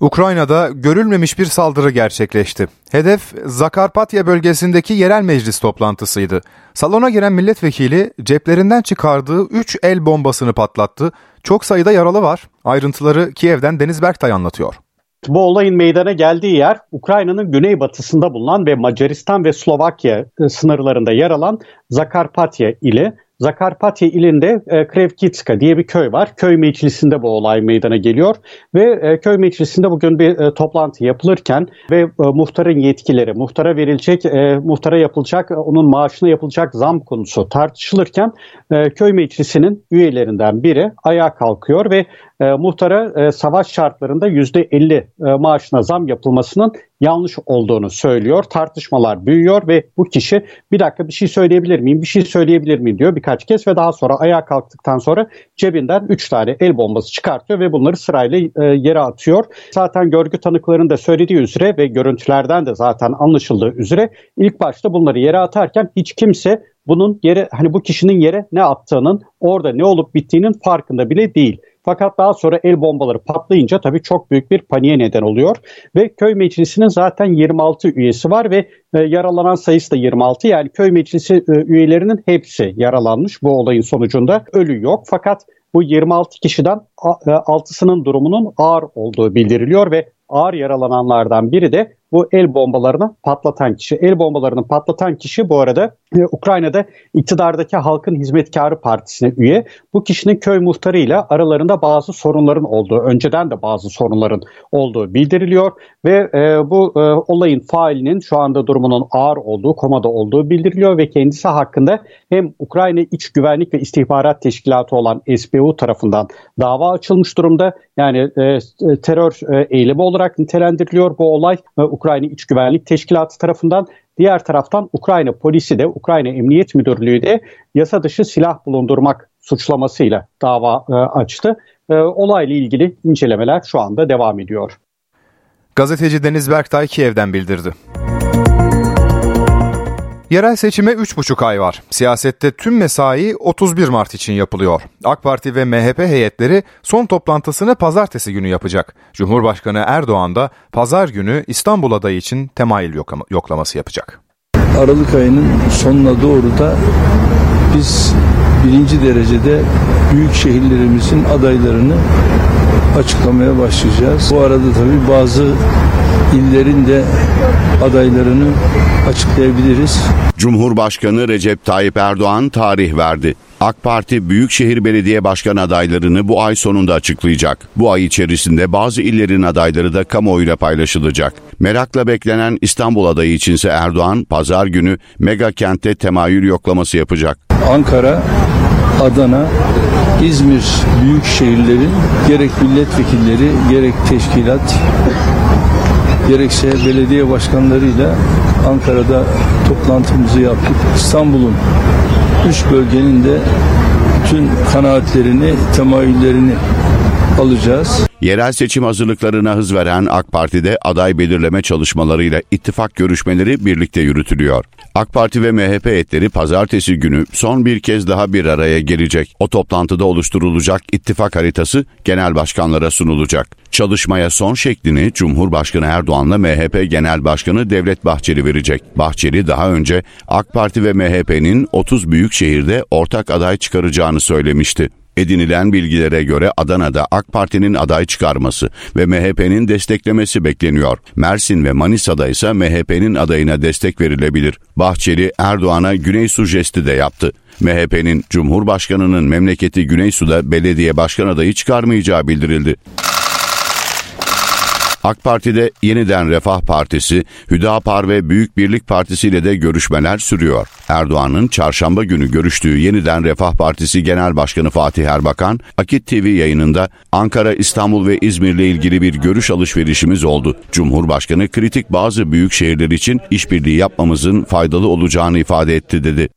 Ukrayna'da görülmemiş bir saldırı gerçekleşti. Hedef Zakarpatya bölgesindeki yerel meclis toplantısıydı. Salona giren milletvekili ceplerinden çıkardığı 3 el bombasını patlattı. Çok sayıda yaralı var. Ayrıntıları Kiev'den Deniz Berktay anlatıyor. Bu olayın meydana geldiği yer Ukrayna'nın güneybatısında bulunan ve Macaristan ve Slovakya sınırlarında yer alan Zakarpatya ili. Zakarpatya ilinde e, Krevkitska diye bir köy var. Köy meclisinde bu olay meydana geliyor ve e, köy meclisinde bugün bir e, toplantı yapılırken ve e, muhtarın yetkileri, muhtara verilecek, e, muhtara yapılacak, onun maaşına yapılacak zam konusu tartışılırken e, köy meclisinin üyelerinden biri ayağa kalkıyor ve e, muhtara e, savaş şartlarında %50 e, maaşına zam yapılmasının yanlış olduğunu söylüyor. Tartışmalar büyüyor ve bu kişi bir dakika bir şey söyleyebilir miyim, bir şey söyleyebilir miyim diyor birkaç kez ve daha sonra ayağa kalktıktan sonra cebinden 3 tane el bombası çıkartıyor ve bunları sırayla e, yere atıyor. Zaten görgü tanıklarının da söylediği üzere ve görüntülerden de zaten anlaşıldığı üzere ilk başta bunları yere atarken hiç kimse bunun yere hani bu kişinin yere ne attığının orada ne olup bittiğinin farkında bile değil. Fakat daha sonra el bombaları patlayınca tabii çok büyük bir paniğe neden oluyor. Ve köy meclisinin zaten 26 üyesi var ve e, yaralanan sayısı da 26. Yani köy meclisi e, üyelerinin hepsi yaralanmış bu olayın sonucunda. Ölü yok fakat bu 26 kişiden 6'sının e, durumunun ağır olduğu bildiriliyor ve ağır yaralananlardan biri de bu el bombalarını patlatan kişi. El bombalarını patlatan kişi bu arada Ukrayna'da iktidardaki Halkın Hizmetkarı Partisi'ne üye. Bu kişinin köy muhtarıyla aralarında bazı sorunların olduğu, önceden de bazı sorunların olduğu bildiriliyor ve e, bu e, olayın failinin şu anda durumunun ağır olduğu, komada olduğu bildiriliyor ve kendisi hakkında hem Ukrayna İç Güvenlik ve İstihbarat Teşkilatı olan SBU tarafından dava açılmış durumda. Yani e, terör e, eylemi olarak nitelendiriliyor bu olay. E, Ukrayna İç Güvenlik Teşkilatı tarafından. Diğer taraftan Ukrayna polisi de Ukrayna Emniyet Müdürlüğü de yasa dışı silah bulundurmak suçlamasıyla dava e, açtı. E, olayla ilgili incelemeler şu anda devam ediyor. Gazeteci Deniz Berktay Kiev'den bildirdi. Yerel seçime 3,5 ay var. Siyasette tüm mesai 31 Mart için yapılıyor. AK Parti ve MHP heyetleri son toplantısını pazartesi günü yapacak. Cumhurbaşkanı Erdoğan da pazar günü İstanbul adayı için temayül yoklaması yapacak. Aralık ayının sonuna doğru da biz birinci derecede büyük şehirlerimizin adaylarını açıklamaya başlayacağız. Bu arada tabii bazı illerin de adaylarını açıklayabiliriz. Cumhurbaşkanı Recep Tayyip Erdoğan tarih verdi. AK Parti Büyükşehir Belediye Başkan adaylarını bu ay sonunda açıklayacak. Bu ay içerisinde bazı illerin adayları da kamuoyuyla paylaşılacak. Merakla beklenen İstanbul adayı içinse Erdoğan pazar günü mega kentte temayül yoklaması yapacak. Ankara, Adana, İzmir büyük şehirlerin gerek milletvekilleri gerek teşkilat gerekse belediye başkanlarıyla Ankara'da toplantımızı yaptık. İstanbul'un üç bölgenin de bütün kanaatlerini, temayüllerini alacağız. Yerel seçim hazırlıklarına hız veren AK Parti'de aday belirleme çalışmalarıyla ittifak görüşmeleri birlikte yürütülüyor. AK Parti ve MHP heyetleri pazartesi günü son bir kez daha bir araya gelecek. O toplantıda oluşturulacak ittifak haritası genel başkanlara sunulacak. Çalışmaya son şeklini Cumhurbaşkanı Erdoğan'la MHP Genel Başkanı Devlet Bahçeli verecek. Bahçeli daha önce AK Parti ve MHP'nin 30 büyük şehirde ortak aday çıkaracağını söylemişti. Edinilen bilgilere göre Adana'da AK Parti'nin aday çıkarması ve MHP'nin desteklemesi bekleniyor. Mersin ve Manisa'da ise MHP'nin adayına destek verilebilir. Bahçeli Erdoğan'a Güney Su jesti de yaptı. MHP'nin Cumhurbaşkanı'nın memleketi Güneysu'da belediye başkan adayı çıkarmayacağı bildirildi. AK Parti'de yeniden Refah Partisi, Hüdapar ve Büyük Birlik Partisi ile de görüşmeler sürüyor. Erdoğan'ın çarşamba günü görüştüğü yeniden Refah Partisi Genel Başkanı Fatih Erbakan, Akit TV yayınında Ankara, İstanbul ve İzmir ile ilgili bir görüş alışverişimiz oldu. Cumhurbaşkanı kritik bazı büyük şehirler için işbirliği yapmamızın faydalı olacağını ifade etti dedi.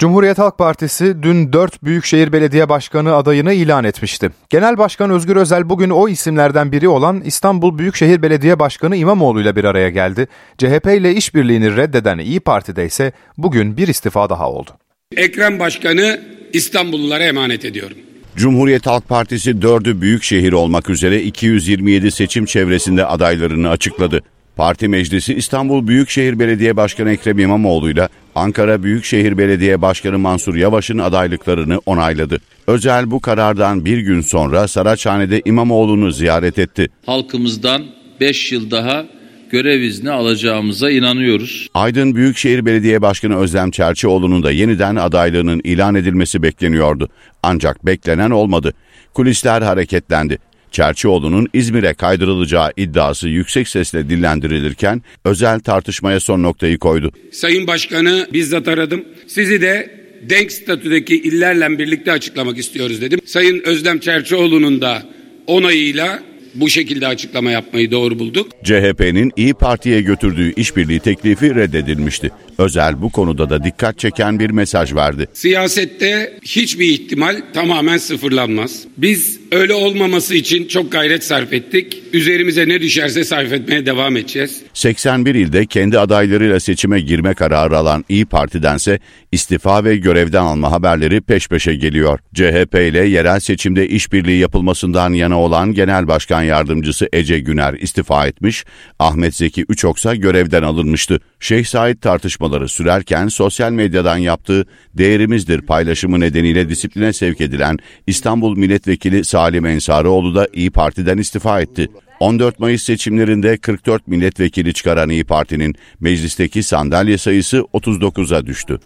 Cumhuriyet Halk Partisi dün 4 Büyükşehir Belediye Başkanı adayını ilan etmişti. Genel Başkan Özgür Özel bugün o isimlerden biri olan İstanbul Büyükşehir Belediye Başkanı İmamoğlu ile bir araya geldi. CHP ile işbirliğini reddeden İyi Parti'de ise bugün bir istifa daha oldu. Ekrem Başkanı İstanbullulara emanet ediyorum. Cumhuriyet Halk Partisi 4'ü büyük şehir olmak üzere 227 seçim çevresinde adaylarını açıkladı. Parti Meclisi İstanbul Büyükşehir Belediye Başkanı Ekrem İmamoğlu ile Ankara Büyükşehir Belediye Başkanı Mansur Yavaş'ın adaylıklarını onayladı. Özel bu karardan bir gün sonra Saraçhane'de İmamoğlu'nu ziyaret etti. Halkımızdan 5 yıl daha görev izni alacağımıza inanıyoruz. Aydın Büyükşehir Belediye Başkanı Özlem Çerçioğlu'nun da yeniden adaylığının ilan edilmesi bekleniyordu. Ancak beklenen olmadı. Kulisler hareketlendi. Çerçioğlu'nun İzmir'e kaydırılacağı iddiası yüksek sesle dillendirilirken özel tartışmaya son noktayı koydu. Sayın Başkanı bizzat aradım. Sizi de denk statüdeki illerle birlikte açıklamak istiyoruz dedim. Sayın Özlem Çerçioğlu'nun da onayıyla bu şekilde açıklama yapmayı doğru bulduk. CHP'nin İyi Parti'ye götürdüğü işbirliği teklifi reddedilmişti. Özel bu konuda da dikkat çeken bir mesaj verdi. Siyasette hiçbir ihtimal tamamen sıfırlanmaz. Biz öyle olmaması için çok gayret sarf ettik. Üzerimize ne düşerse sarf etmeye devam edeceğiz. 81 ilde kendi adaylarıyla seçime girme kararı alan İyi Parti'dense istifa ve görevden alma haberleri peş peşe geliyor. CHP ile yerel seçimde işbirliği yapılmasından yana olan Genel Başkan Yardımcısı Ece Güner istifa etmiş, Ahmet Zeki Üçoksa görevden alınmıştı. Şeyh Said tartışmaları sürerken sosyal medyadan yaptığı değerimizdir paylaşımı nedeniyle disipline sevk edilen İstanbul Milletvekili Salim Ensarioğlu da İyi Parti'den istifa etti. 14 Mayıs seçimlerinde 44 milletvekili çıkaran İyi Parti'nin meclisteki sandalye sayısı 39'a düştü.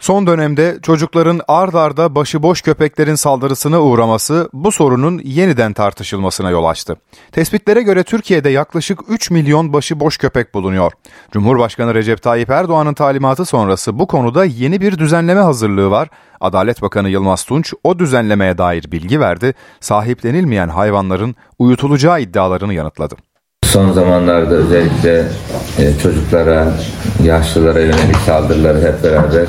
Son dönemde çocukların ard arda başıboş köpeklerin saldırısına uğraması bu sorunun yeniden tartışılmasına yol açtı. Tespitlere göre Türkiye'de yaklaşık 3 milyon başıboş köpek bulunuyor. Cumhurbaşkanı Recep Tayyip Erdoğan'ın talimatı sonrası bu konuda yeni bir düzenleme hazırlığı var. Adalet Bakanı Yılmaz Tunç o düzenlemeye dair bilgi verdi. Sahiplenilmeyen hayvanların uyutulacağı iddialarını yanıtladı Son zamanlarda özellikle e, çocuklara, yaşlılara yönelik saldırıları hep beraber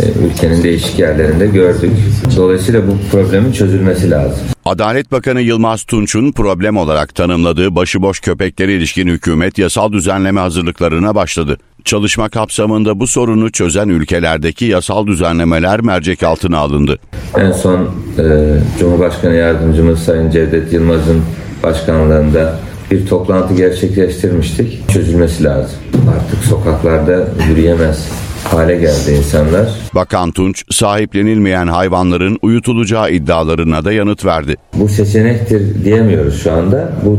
e, ülkenin değişik yerlerinde gördük. Dolayısıyla bu problemin çözülmesi lazım. Adalet Bakanı Yılmaz Tunç'un problem olarak tanımladığı başıboş köpeklere ilişkin hükümet yasal düzenleme hazırlıklarına başladı. Çalışma kapsamında bu sorunu çözen ülkelerdeki yasal düzenlemeler mercek altına alındı. En son e, Cumhurbaşkanı Yardımcımız Sayın Cevdet Yılmaz'ın başkanlığında bir toplantı gerçekleştirmiştik. Çözülmesi lazım. Artık sokaklarda yürüyemez hale geldi insanlar. Bakan Tunç, sahiplenilmeyen hayvanların uyutulacağı iddialarına da yanıt verdi. Bu seçenektir diyemiyoruz şu anda. Bu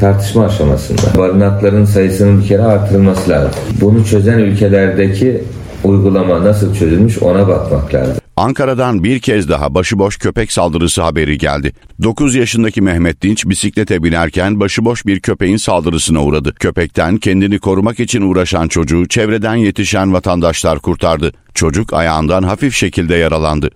tartışma aşamasında. Barınakların sayısının bir kere artırılması lazım. Bunu çözen ülkelerdeki uygulama nasıl çözülmüş ona bakmak lazım. Ankara'dan bir kez daha başıboş köpek saldırısı haberi geldi. 9 yaşındaki Mehmet Dinç bisiklete binerken başıboş bir köpeğin saldırısına uğradı. Köpekten kendini korumak için uğraşan çocuğu çevreden yetişen vatandaşlar kurtardı. Çocuk ayağından hafif şekilde yaralandı.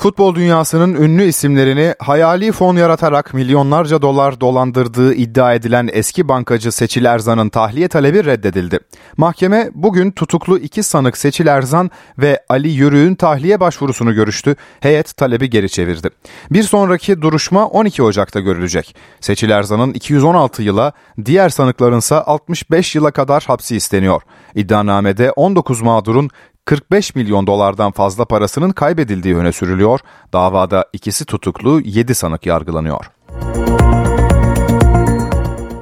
Futbol dünyasının ünlü isimlerini hayali fon yaratarak milyonlarca dolar dolandırdığı iddia edilen eski bankacı Seçil Erzan'ın tahliye talebi reddedildi. Mahkeme bugün tutuklu iki sanık Seçil Erzan ve Ali Yürüğün tahliye başvurusunu görüştü. Heyet talebi geri çevirdi. Bir sonraki duruşma 12 Ocak'ta görülecek. Seçil Erzan'ın 216 yıla, diğer sanıklarınsa 65 yıla kadar hapsi isteniyor. İddianamede 19 mağdurun 45 milyon dolardan fazla parasının kaybedildiği öne sürülüyor. Davada ikisi tutuklu, 7 sanık yargılanıyor.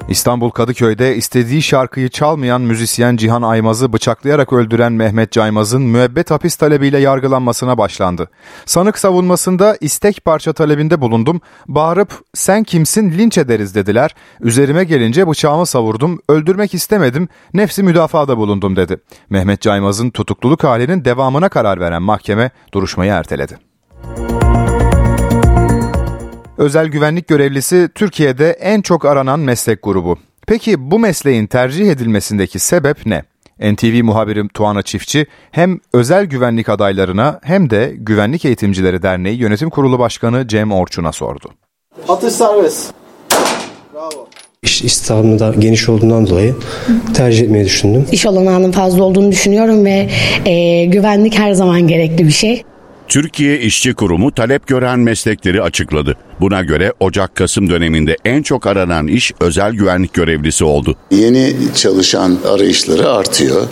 İstanbul Kadıköy'de istediği şarkıyı çalmayan müzisyen Cihan Aymaz'ı bıçaklayarak öldüren Mehmet Caymaz'ın müebbet hapis talebiyle yargılanmasına başlandı. Sanık savunmasında istek parça talebinde bulundum. Bağırıp sen kimsin linç ederiz dediler. Üzerime gelince bıçağımı savurdum. Öldürmek istemedim. Nefsi müdafada bulundum dedi. Mehmet Caymaz'ın tutukluluk halinin devamına karar veren mahkeme duruşmayı erteledi. Özel güvenlik görevlisi Türkiye'de en çok aranan meslek grubu. Peki bu mesleğin tercih edilmesindeki sebep ne? NTV muhabirim Tuana Çiftçi hem özel güvenlik adaylarına hem de Güvenlik Eğitimcileri Derneği Yönetim Kurulu Başkanı Cem Orçun'a sordu. Atış serbest. Bravo. İş istihdamı da geniş olduğundan dolayı tercih etmeyi düşündüm. İş olanağının fazla olduğunu düşünüyorum ve e, güvenlik her zaman gerekli bir şey. Türkiye İşçi Kurumu talep gören meslekleri açıkladı. Buna göre Ocak-Kasım döneminde en çok aranan iş özel güvenlik görevlisi oldu. Yeni çalışan arayışları artıyor.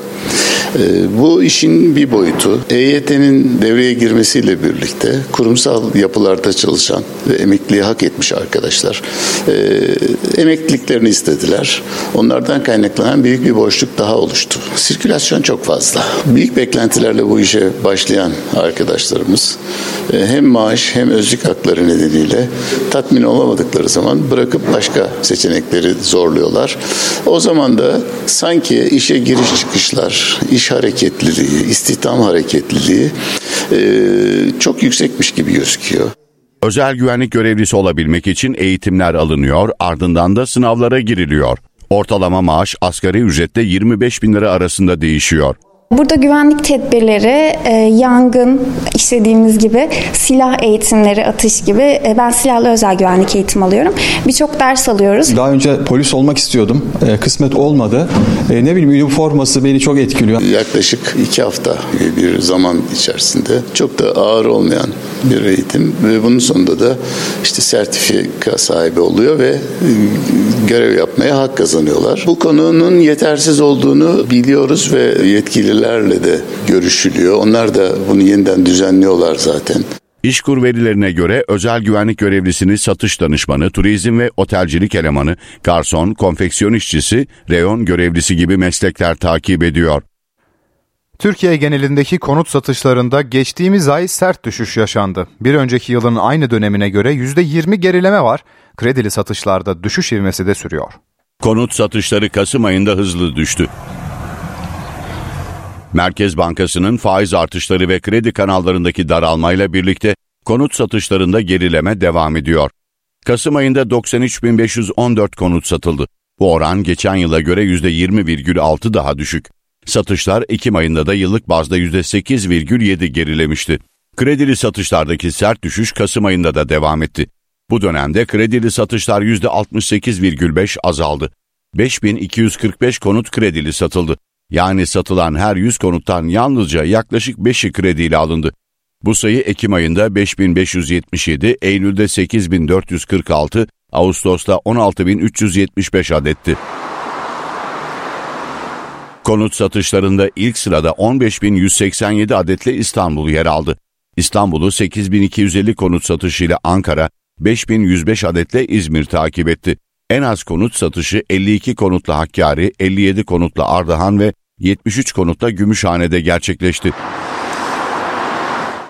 Ee, bu işin bir boyutu EYT'nin devreye girmesiyle birlikte kurumsal yapılarda çalışan ve emekliye hak etmiş arkadaşlar e, emekliliklerini istediler. Onlardan kaynaklanan büyük bir boşluk daha oluştu. Sirkülasyon çok fazla. Büyük beklentilerle bu işe başlayan arkadaşlarımız e, hem maaş hem özlük hakları nedeniyle tatmin olamadıkları zaman bırakıp başka seçenekleri zorluyorlar. O zaman da sanki işe giriş çıkışlar, iş hareketliliği, istihdam hareketliliği e, çok yüksekmiş gibi gözüküyor. Özel güvenlik görevlisi olabilmek için eğitimler alınıyor, ardından da sınavlara giriliyor. Ortalama maaş asgari ücrette 25 bin lira arasında değişiyor. Burada güvenlik tedbirleri, e, yangın, istediğimiz gibi silah eğitimleri, atış gibi. E, ben silahlı özel güvenlik eğitim alıyorum. Birçok ders alıyoruz. Daha önce polis olmak istiyordum. E, kısmet olmadı. E, ne bileyim üniforması beni çok etkiliyor. Yaklaşık iki hafta bir zaman içerisinde çok da ağır olmayan bir eğitim ve bunun sonunda da işte sertifika sahibi oluyor ve e, görev yapmaya hak kazanıyorlar. Bu konunun yetersiz olduğunu biliyoruz ve yetkili yetkililerle de görüşülüyor. Onlar da bunu yeniden düzenliyorlar zaten. İşkur verilerine göre özel güvenlik görevlisini satış danışmanı, turizm ve otelcilik elemanı, garson, konfeksiyon işçisi, reyon görevlisi gibi meslekler takip ediyor. Türkiye genelindeki konut satışlarında geçtiğimiz ay sert düşüş yaşandı. Bir önceki yılın aynı dönemine göre %20 gerileme var. Kredili satışlarda düşüş ivmesi de sürüyor. Konut satışları Kasım ayında hızlı düştü. Merkez Bankası'nın faiz artışları ve kredi kanallarındaki daralmayla birlikte konut satışlarında gerileme devam ediyor. Kasım ayında 93.514 konut satıldı. Bu oran geçen yıla göre %20,6 daha düşük. Satışlar Ekim ayında da yıllık bazda %8,7 gerilemişti. Kredili satışlardaki sert düşüş Kasım ayında da devam etti. Bu dönemde kredili satışlar %68,5 azaldı. 5245 konut kredili satıldı. Yani satılan her 100 konuttan yalnızca yaklaşık 5'i krediyle alındı. Bu sayı Ekim ayında 5577, Eylül'de 8446, Ağustos'ta 16375 adetti. Konut satışlarında ilk sırada 15.187 adetle İstanbul yer aldı. İstanbul'u 8.250 konut satışıyla Ankara, 5.105 adetle İzmir takip etti. En az konut satışı 52 konutla Hakkari, 57 konutla Ardahan ve 73 konutla Gümüşhane'de gerçekleşti.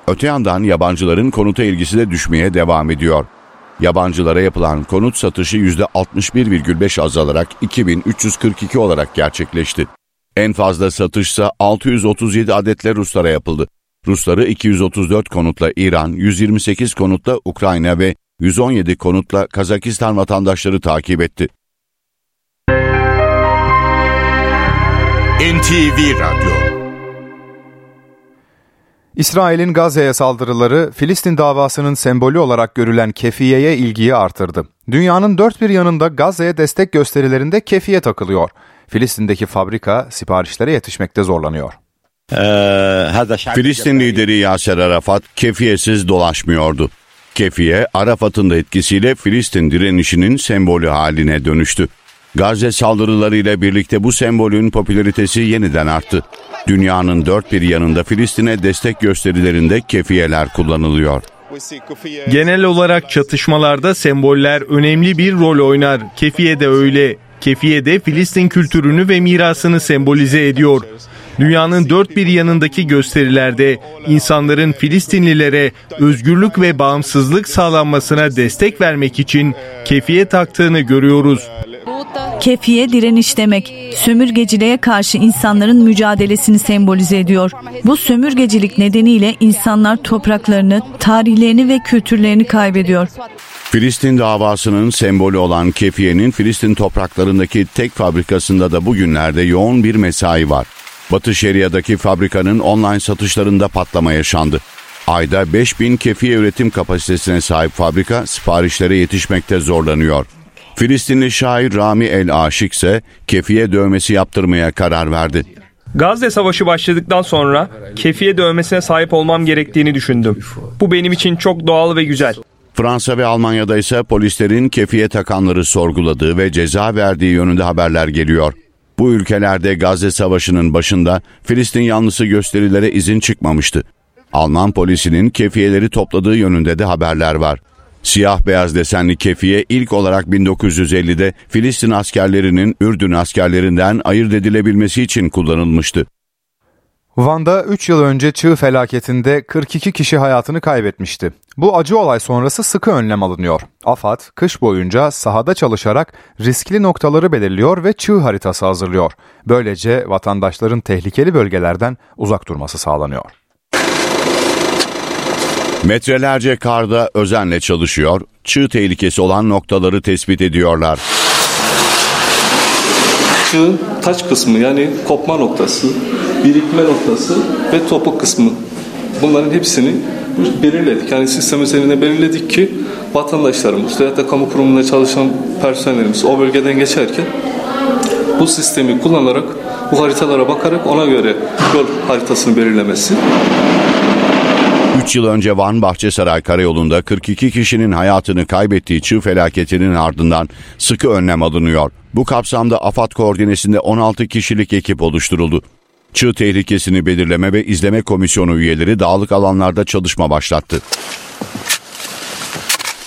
Öte yandan yabancıların konuta ilgisi de düşmeye devam ediyor. Yabancılara yapılan konut satışı %61,5 azalarak 2342 olarak gerçekleşti. En fazla satışsa 637 adetle Ruslara yapıldı. Rusları 234 konutla İran, 128 konutla Ukrayna ve 117 konutla Kazakistan vatandaşları takip etti. NTV Radyo İsrail'in Gazze'ye saldırıları Filistin davasının sembolü olarak görülen kefiyeye ilgiyi artırdı. Dünyanın dört bir yanında Gazze'ye destek gösterilerinde kefiye takılıyor. Filistin'deki fabrika siparişlere yetişmekte zorlanıyor. Filistin lideri Yaser Arafat kefiyesiz dolaşmıyordu. Kefiye, Arafat'ın da etkisiyle Filistin direnişinin sembolü haline dönüştü. Gazze saldırılarıyla birlikte bu sembolün popülaritesi yeniden arttı. Dünyanın dört bir yanında Filistin'e destek gösterilerinde kefiyeler kullanılıyor. Genel olarak çatışmalarda semboller önemli bir rol oynar. Kefiye de öyle. Kefiye de Filistin kültürünü ve mirasını sembolize ediyor. Dünyanın dört bir yanındaki gösterilerde insanların Filistinlilere özgürlük ve bağımsızlık sağlanmasına destek vermek için kefiye taktığını görüyoruz. Kefiye direniş demek. Sömürgeciliğe karşı insanların mücadelesini sembolize ediyor. Bu sömürgecilik nedeniyle insanlar topraklarını, tarihlerini ve kültürlerini kaybediyor. Filistin davasının sembolü olan kefiyenin Filistin topraklarındaki tek fabrikasında da bugünlerde yoğun bir mesai var. Batı Şeria'daki fabrikanın online satışlarında patlama yaşandı. Ayda 5000 kefiye üretim kapasitesine sahip fabrika siparişlere yetişmekte zorlanıyor. Filistinli şair Rami El Aşık ise kefiye dövmesi yaptırmaya karar verdi. Gazze Savaşı başladıktan sonra kefiye dövmesine sahip olmam gerektiğini düşündüm. Bu benim için çok doğal ve güzel. Fransa ve Almanya'da ise polislerin kefiye takanları sorguladığı ve ceza verdiği yönünde haberler geliyor. Bu ülkelerde Gazze Savaşı'nın başında Filistin yanlısı gösterilere izin çıkmamıştı. Alman polisinin kefiyeleri topladığı yönünde de haberler var. Siyah beyaz desenli kefiye ilk olarak 1950'de Filistin askerlerinin Ürdün askerlerinden ayırt edilebilmesi için kullanılmıştı. Van'da 3 yıl önce çığ felaketinde 42 kişi hayatını kaybetmişti. Bu acı olay sonrası sıkı önlem alınıyor. AFAD kış boyunca sahada çalışarak riskli noktaları belirliyor ve çığ haritası hazırlıyor. Böylece vatandaşların tehlikeli bölgelerden uzak durması sağlanıyor. Metrelerce karda özenle çalışıyor, çığ tehlikesi olan noktaları tespit ediyorlar. Çığın taç kısmı yani kopma noktası, birikme noktası ve topuk kısmı. Bunların hepsini belirledik. Yani sistem üzerinde belirledik ki vatandaşlarımız veya da kamu kurumunda çalışan personellerimiz o bölgeden geçerken bu sistemi kullanarak bu haritalara bakarak ona göre yol haritasını belirlemesi. 3 yıl önce Van Bahçesaray Karayolu'nda 42 kişinin hayatını kaybettiği çığ felaketinin ardından sıkı önlem alınıyor. Bu kapsamda AFAD koordinesinde 16 kişilik ekip oluşturuldu. Çığ tehlikesini belirleme ve izleme komisyonu üyeleri dağlık alanlarda çalışma başlattı.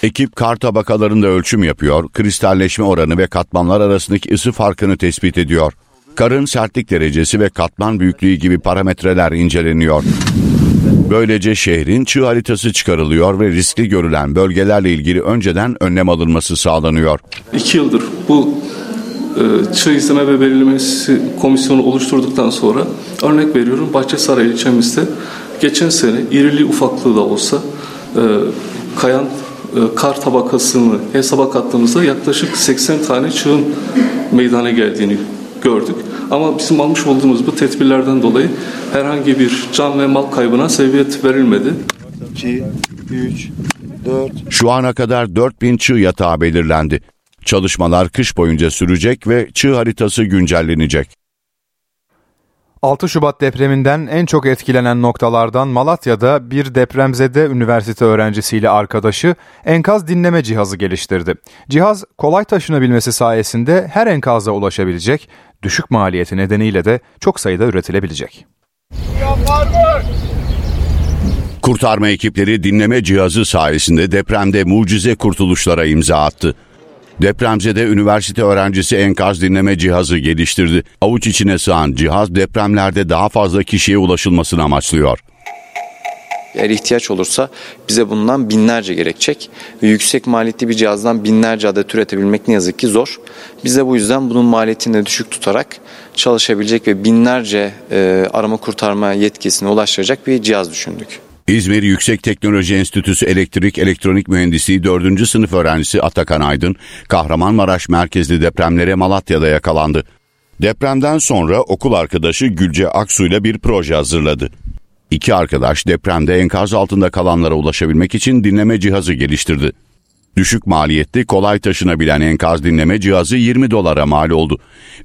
Ekip kar tabakalarında ölçüm yapıyor, kristalleşme oranı ve katmanlar arasındaki ısı farkını tespit ediyor. Karın sertlik derecesi ve katman büyüklüğü gibi parametreler inceleniyor. Böylece şehrin çığ haritası çıkarılıyor ve riskli görülen bölgelerle ilgili önceden önlem alınması sağlanıyor. İki yıldır bu çığ izleme ve belirlemesi komisyonu oluşturduktan sonra örnek veriyorum Bahçesaray ilçemizde geçen sene irili ufaklığı da olsa e, kayan e, kar tabakasını hesaba kattığımızda yaklaşık 80 tane çığın meydana geldiğini gördük. Ama bizim almış olduğumuz bu tedbirlerden dolayı herhangi bir can ve mal kaybına sebebiyet verilmedi. 2, 3, Şu ana kadar 4000 çığ yatağı belirlendi. Çalışmalar kış boyunca sürecek ve çığ haritası güncellenecek. 6 Şubat depreminden en çok etkilenen noktalardan Malatya'da bir depremzede üniversite öğrencisiyle arkadaşı enkaz dinleme cihazı geliştirdi. Cihaz kolay taşınabilmesi sayesinde her enkaza ulaşabilecek, düşük maliyeti nedeniyle de çok sayıda üretilebilecek. Kurtarma ekipleri dinleme cihazı sayesinde depremde mucize kurtuluşlara imza attı. Depremzede üniversite öğrencisi enkaz dinleme cihazı geliştirdi. Avuç içine sığan cihaz depremlerde daha fazla kişiye ulaşılmasını amaçlıyor. Eğer ihtiyaç olursa bize bundan binlerce gerekecek ve yüksek maliyetli bir cihazdan binlerce adet üretebilmek ne yazık ki zor. Biz de bu yüzden bunun maliyetini de düşük tutarak çalışabilecek ve binlerce e, arama kurtarma yetkisine ulaştıracak bir cihaz düşündük. İzmir Yüksek Teknoloji Enstitüsü Elektrik Elektronik Mühendisliği 4. sınıf öğrencisi Atakan Aydın, Kahramanmaraş merkezli depremlere Malatya'da yakalandı. Depremden sonra okul arkadaşı Gülce Aksu ile bir proje hazırladı. İki arkadaş depremde enkaz altında kalanlara ulaşabilmek için dinleme cihazı geliştirdi. Düşük maliyetli, kolay taşınabilen enkaz dinleme cihazı 20 dolara mal oldu.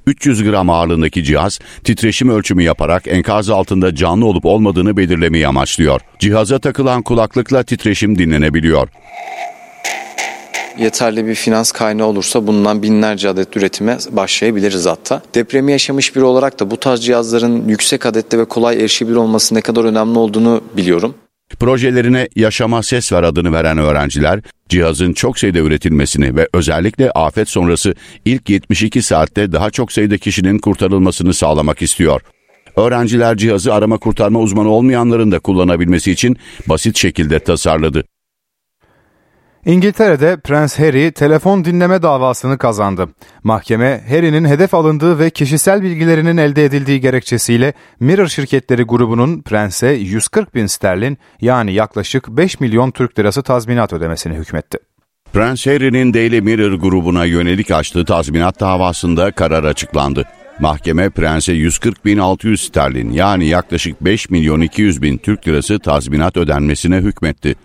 300 gram ağırlığındaki cihaz titreşim ölçümü yaparak enkaz altında canlı olup olmadığını belirlemeyi amaçlıyor. Cihaza takılan kulaklıkla titreşim dinlenebiliyor. Yeterli bir finans kaynağı olursa bundan binlerce adet üretime başlayabiliriz hatta. Depremi yaşamış biri olarak da bu tarz cihazların yüksek adette ve kolay erişebilir olması ne kadar önemli olduğunu biliyorum. Projelerine Yaşama Ses Ver adını veren öğrenciler, cihazın çok sayıda üretilmesini ve özellikle afet sonrası ilk 72 saatte daha çok sayıda kişinin kurtarılmasını sağlamak istiyor. Öğrenciler cihazı arama kurtarma uzmanı olmayanların da kullanabilmesi için basit şekilde tasarladı. İngiltere'de Prens Harry telefon dinleme davasını kazandı. Mahkeme Harry'nin hedef alındığı ve kişisel bilgilerinin elde edildiği gerekçesiyle Mirror şirketleri grubunun Prens'e 140 bin sterlin yani yaklaşık 5 milyon Türk lirası tazminat ödemesini hükmetti. Prens Harry'nin Daily Mirror grubuna yönelik açtığı tazminat davasında karar açıklandı. Mahkeme Prens'e 140 bin 600 sterlin yani yaklaşık 5 milyon 200 bin Türk lirası tazminat ödenmesine hükmetti.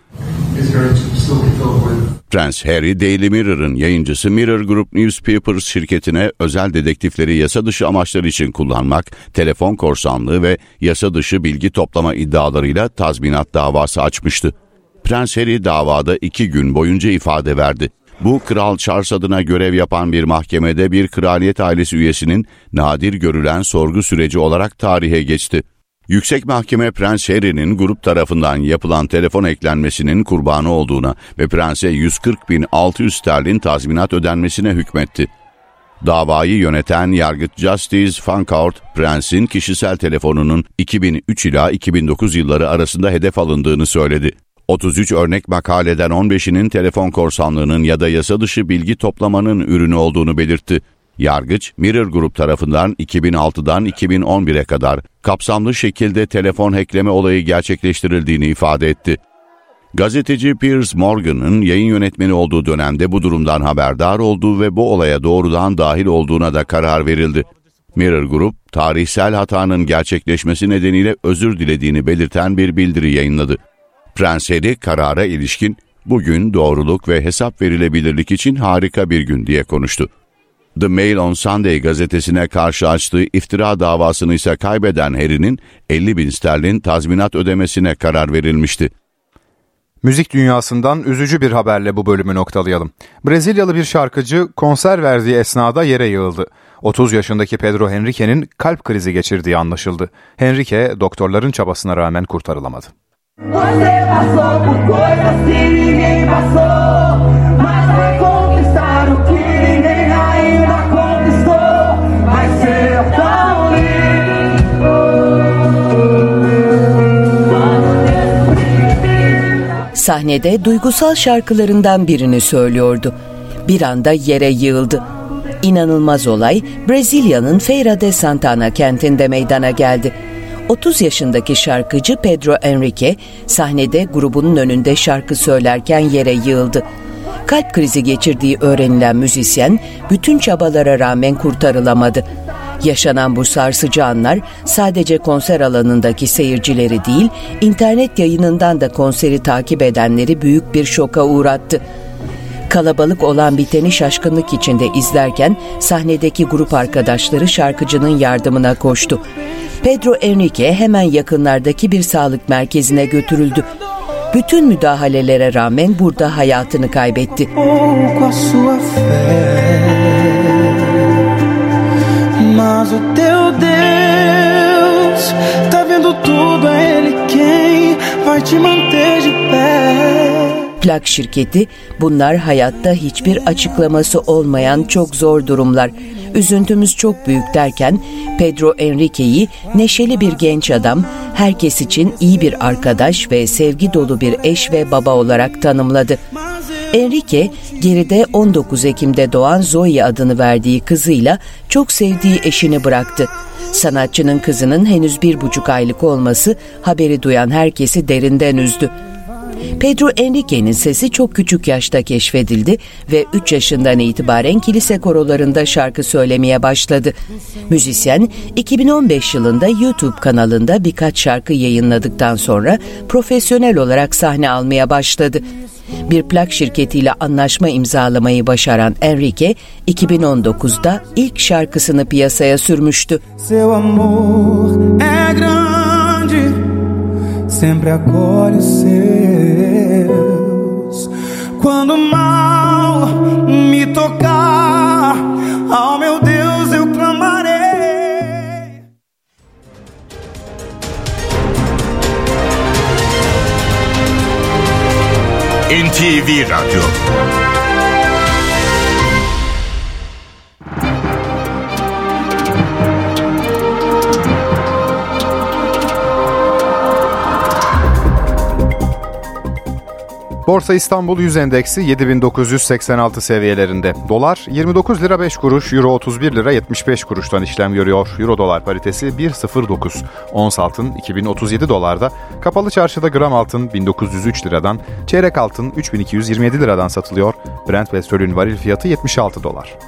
Prens Harry, Daily Mirror'ın yayıncısı Mirror Group Newspapers şirketine özel dedektifleri yasa dışı amaçlar için kullanmak, telefon korsanlığı ve yasa dışı bilgi toplama iddialarıyla tazminat davası açmıştı. Prens Harry davada iki gün boyunca ifade verdi. Bu Kral Charles adına görev yapan bir mahkemede bir kraliyet ailesi üyesinin nadir görülen sorgu süreci olarak tarihe geçti. Yüksek Mahkeme Prens Harry'nin grup tarafından yapılan telefon eklenmesinin kurbanı olduğuna ve Prens'e 140 bin 600 sterlin tazminat ödenmesine hükmetti. Davayı yöneten yargıç Justice Fancourt, Prens'in kişisel telefonunun 2003 ila 2009 yılları arasında hedef alındığını söyledi. 33 örnek makaleden 15'inin telefon korsanlığının ya da yasa dışı bilgi toplamanın ürünü olduğunu belirtti. Yargıç, Mirror Group tarafından 2006'dan 2011'e kadar kapsamlı şekilde telefon hackleme olayı gerçekleştirildiğini ifade etti. Gazeteci Piers Morgan'ın yayın yönetmeni olduğu dönemde bu durumdan haberdar olduğu ve bu olaya doğrudan dahil olduğuna da karar verildi. Mirror Group, tarihsel hatanın gerçekleşmesi nedeniyle özür dilediğini belirten bir bildiri yayınladı. Prens Harry karara ilişkin, bugün doğruluk ve hesap verilebilirlik için harika bir gün diye konuştu. The Mail on Sunday gazetesine karşı açtığı iftira davasını ise kaybeden Harry'nin 50 bin sterlin tazminat ödemesine karar verilmişti. Müzik dünyasından üzücü bir haberle bu bölümü noktalayalım. Brezilyalı bir şarkıcı konser verdiği esnada yere yığıldı. 30 yaşındaki Pedro Henrique'nin kalp krizi geçirdiği anlaşıldı. Henrique doktorların çabasına rağmen kurtarılamadı. Você passou por coisas que ninguém passou, mas foi conquistar o que ninguém Sahnede duygusal şarkılarından birini söylüyordu. Bir anda yere yığıldı. İnanılmaz olay Brezilya'nın Feira de Santana kentinde meydana geldi. 30 yaşındaki şarkıcı Pedro Enrique sahnede grubunun önünde şarkı söylerken yere yığıldı. Kalp krizi geçirdiği öğrenilen müzisyen bütün çabalara rağmen kurtarılamadı. Yaşanan bu sarsıcı anlar sadece konser alanındaki seyircileri değil, internet yayınından da konseri takip edenleri büyük bir şoka uğrattı. Kalabalık olan biteni şaşkınlık içinde izlerken sahnedeki grup arkadaşları şarkıcının yardımına koştu. Pedro Enrique hemen yakınlardaki bir sağlık merkezine götürüldü. Bütün müdahalelere rağmen burada hayatını kaybetti. Mas o teu Deus tá vendo tudo, é Ele quem vai te manter de pé. Plak şirketi bunlar hayatta hiçbir açıklaması olmayan çok zor durumlar. Üzüntümüz çok büyük derken Pedro Enrique'yi neşeli bir genç adam, herkes için iyi bir arkadaş ve sevgi dolu bir eş ve baba olarak tanımladı. Enrique geride 19 Ekim'de doğan Zoe adını verdiği kızıyla çok sevdiği eşini bıraktı. Sanatçının kızının henüz bir buçuk aylık olması haberi duyan herkesi derinden üzdü. Pedro Enrique'nin sesi çok küçük yaşta keşfedildi ve 3 yaşından itibaren kilise korolarında şarkı söylemeye başladı. Müzisyen 2015 yılında YouTube kanalında birkaç şarkı yayınladıktan sonra profesyonel olarak sahne almaya başladı. Bir plak şirketiyle anlaşma imzalamayı başaran Enrique 2019'da ilk şarkısını piyasaya sürmüştü. Seu amor é grande, sempre acolhe os seus. Quando mal me tocar, ao meu Deus eu clamarei. NTV Radyo Borsa İstanbul 100 endeksi 7986 seviyelerinde. Dolar 29 lira 5 kuruş, Euro 31 lira 75 kuruştan işlem görüyor. Euro dolar paritesi 1.09. Ons altın 2037 dolarda, kapalı çarşıda gram altın 1903 liradan, çeyrek altın 3227 liradan satılıyor. Brent petrolün varil fiyatı 76 dolar.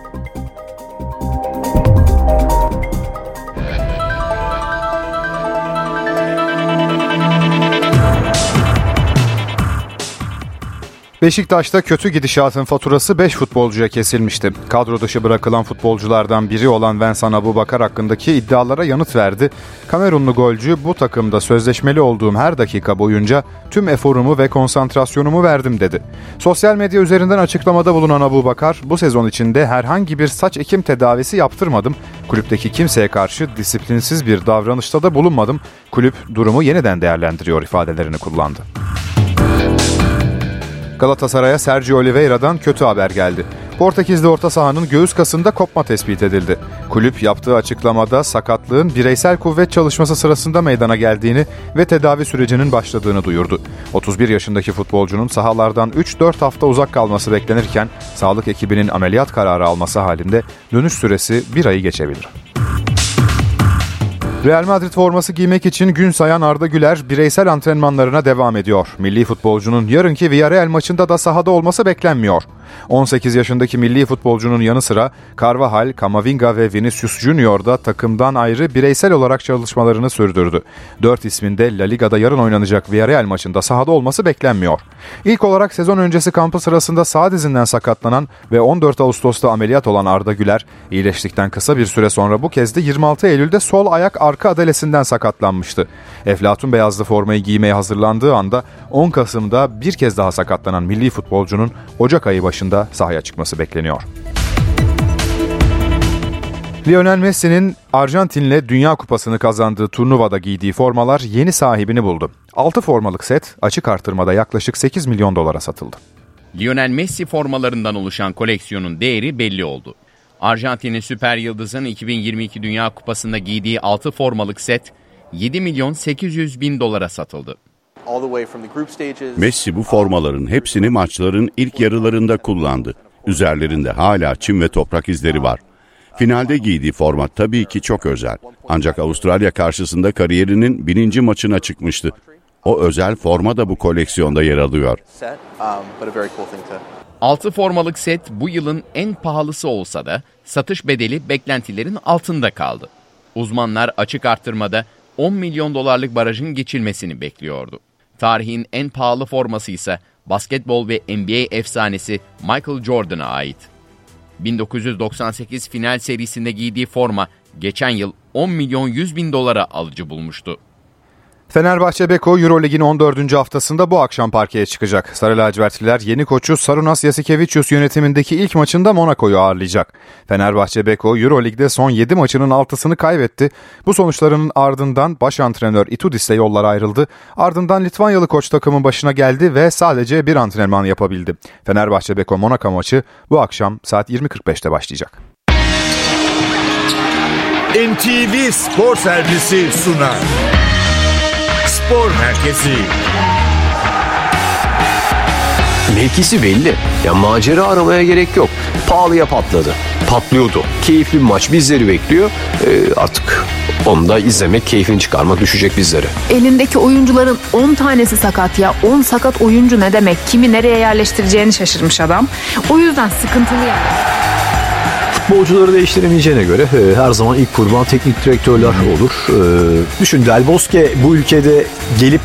Beşiktaş'ta kötü gidişatın faturası 5 futbolcuya kesilmişti. Kadro dışı bırakılan futbolculardan biri olan Vincent Abubakar hakkındaki iddialara yanıt verdi. Kamerunlu golcü bu takımda sözleşmeli olduğum her dakika boyunca tüm eforumu ve konsantrasyonumu verdim dedi. Sosyal medya üzerinden açıklamada bulunan Abubakar bu sezon içinde herhangi bir saç ekim tedavisi yaptırmadım. Kulüpteki kimseye karşı disiplinsiz bir davranışta da bulunmadım. Kulüp durumu yeniden değerlendiriyor ifadelerini kullandı. Galatasaray'a Sergio Oliveira'dan kötü haber geldi. Portekizli orta sahanın göğüs kasında kopma tespit edildi. Kulüp yaptığı açıklamada sakatlığın bireysel kuvvet çalışması sırasında meydana geldiğini ve tedavi sürecinin başladığını duyurdu. 31 yaşındaki futbolcunun sahalardan 3-4 hafta uzak kalması beklenirken sağlık ekibinin ameliyat kararı alması halinde dönüş süresi bir ayı geçebilir. Real Madrid forması giymek için gün sayan Arda Güler bireysel antrenmanlarına devam ediyor. Milli futbolcunun yarınki Villarreal maçında da sahada olması beklenmiyor. 18 yaşındaki milli futbolcunun yanı sıra Carvajal, Camavinga ve Vinicius Junior da takımdan ayrı bireysel olarak çalışmalarını sürdürdü. 4 isminde La Liga'da yarın oynanacak Villarreal maçında sahada olması beklenmiyor. İlk olarak sezon öncesi kampı sırasında sağ dizinden sakatlanan ve 14 Ağustos'ta ameliyat olan Arda Güler, iyileştikten kısa bir süre sonra bu kez de 26 Eylül'de sol ayak arka adalesinden sakatlanmıştı. Eflatun beyazlı formayı giymeye hazırlandığı anda 10 Kasım'da bir kez daha sakatlanan milli futbolcunun Ocak ayı başında sahaya çıkması bekleniyor. Lionel Messi'nin Arjantin'le Dünya Kupası'nı kazandığı turnuvada giydiği formalar yeni sahibini buldu. 6 formalık set açık artırmada yaklaşık 8 milyon dolara satıldı. Lionel Messi formalarından oluşan koleksiyonun değeri belli oldu. Arjantin'in süper yıldızın 2022 Dünya Kupası'nda giydiği 6 formalık set 7 milyon 800 bin dolara satıldı. Messi bu formaların hepsini maçların ilk yarılarında kullandı. Üzerlerinde hala çim ve toprak izleri var. Finalde giydiği format tabii ki çok özel. Ancak Avustralya karşısında kariyerinin bininci maçına çıkmıştı. O özel forma da bu koleksiyonda yer alıyor. 6 formalık set bu yılın en pahalısı olsa da satış bedeli beklentilerin altında kaldı. Uzmanlar açık arttırmada 10 milyon dolarlık barajın geçilmesini bekliyordu. Tarihin en pahalı forması ise basketbol ve NBA efsanesi Michael Jordan'a ait. 1998 final serisinde giydiği forma geçen yıl 10 milyon 100 bin dolara alıcı bulmuştu. Fenerbahçe Beko Eurolig'in 14. haftasında bu akşam parkeye çıkacak. Sarı lacivertliler yeni koçu Sarunas Yasikevicius yönetimindeki ilk maçında Monaco'yu ağırlayacak. Fenerbahçe Beko Eurolig'de son 7 maçının 6'sını kaybetti. Bu sonuçların ardından baş antrenör Itudis'le yollar ayrıldı. Ardından Litvanyalı koç takımın başına geldi ve sadece bir antrenman yapabildi. Fenerbahçe Beko Monaco maçı bu akşam saat 20.45'te başlayacak. NTV Spor Servisi sunar. Spor Merkezi. Mevkisi belli. Ya macera aramaya gerek yok. Pahalıya patladı. Patlıyordu. Keyifli bir maç bizleri bekliyor. Ee, artık onu da izlemek, keyfini çıkarmak düşecek bizlere. Elindeki oyuncuların 10 tanesi sakat ya. 10 sakat oyuncu ne demek? Kimi nereye yerleştireceğini şaşırmış adam. O yüzden sıkıntılı yani. Futbolcuları değiştiremeyeceğine göre e, her zaman ilk kurban teknik direktörler olur. E, düşün Del Bosque bu ülkede gelip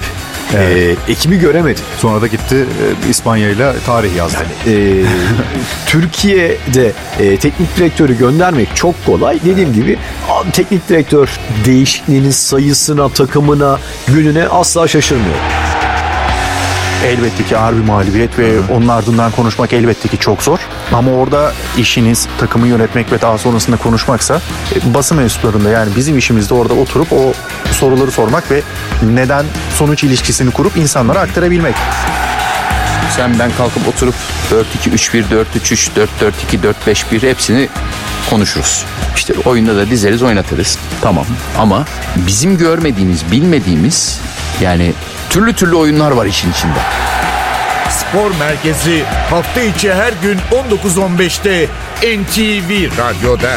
e, ekibi göremedi. Sonra da gitti e, İspanya ile tarih yazdı. E, Türkiye'de e, teknik direktörü göndermek çok kolay. Dediğim gibi a- teknik direktör değişikliğinin sayısına, takımına, gününe asla şaşırmıyor. Elbette ki ağır bir mağlubiyet ve onun ardından konuşmak elbette ki çok zor. Ama orada işiniz takımı yönetmek ve daha sonrasında konuşmaksa e, basın mensuplarında yani bizim işimiz de orada oturup o soruları sormak ve neden sonuç ilişkisini kurup insanlara aktarabilmek. Sen ben kalkıp oturup 4-2-3-1, 4-3-3, 4-4-2, 4-5-1 hepsini konuşuruz. İşte oyunda da dizeriz oynatırız. Tamam ama bizim görmediğimiz, bilmediğimiz yani türlü türlü oyunlar var işin içinde. Spor Merkezi hafta içi her gün 19.15'te NTV Radyo'da.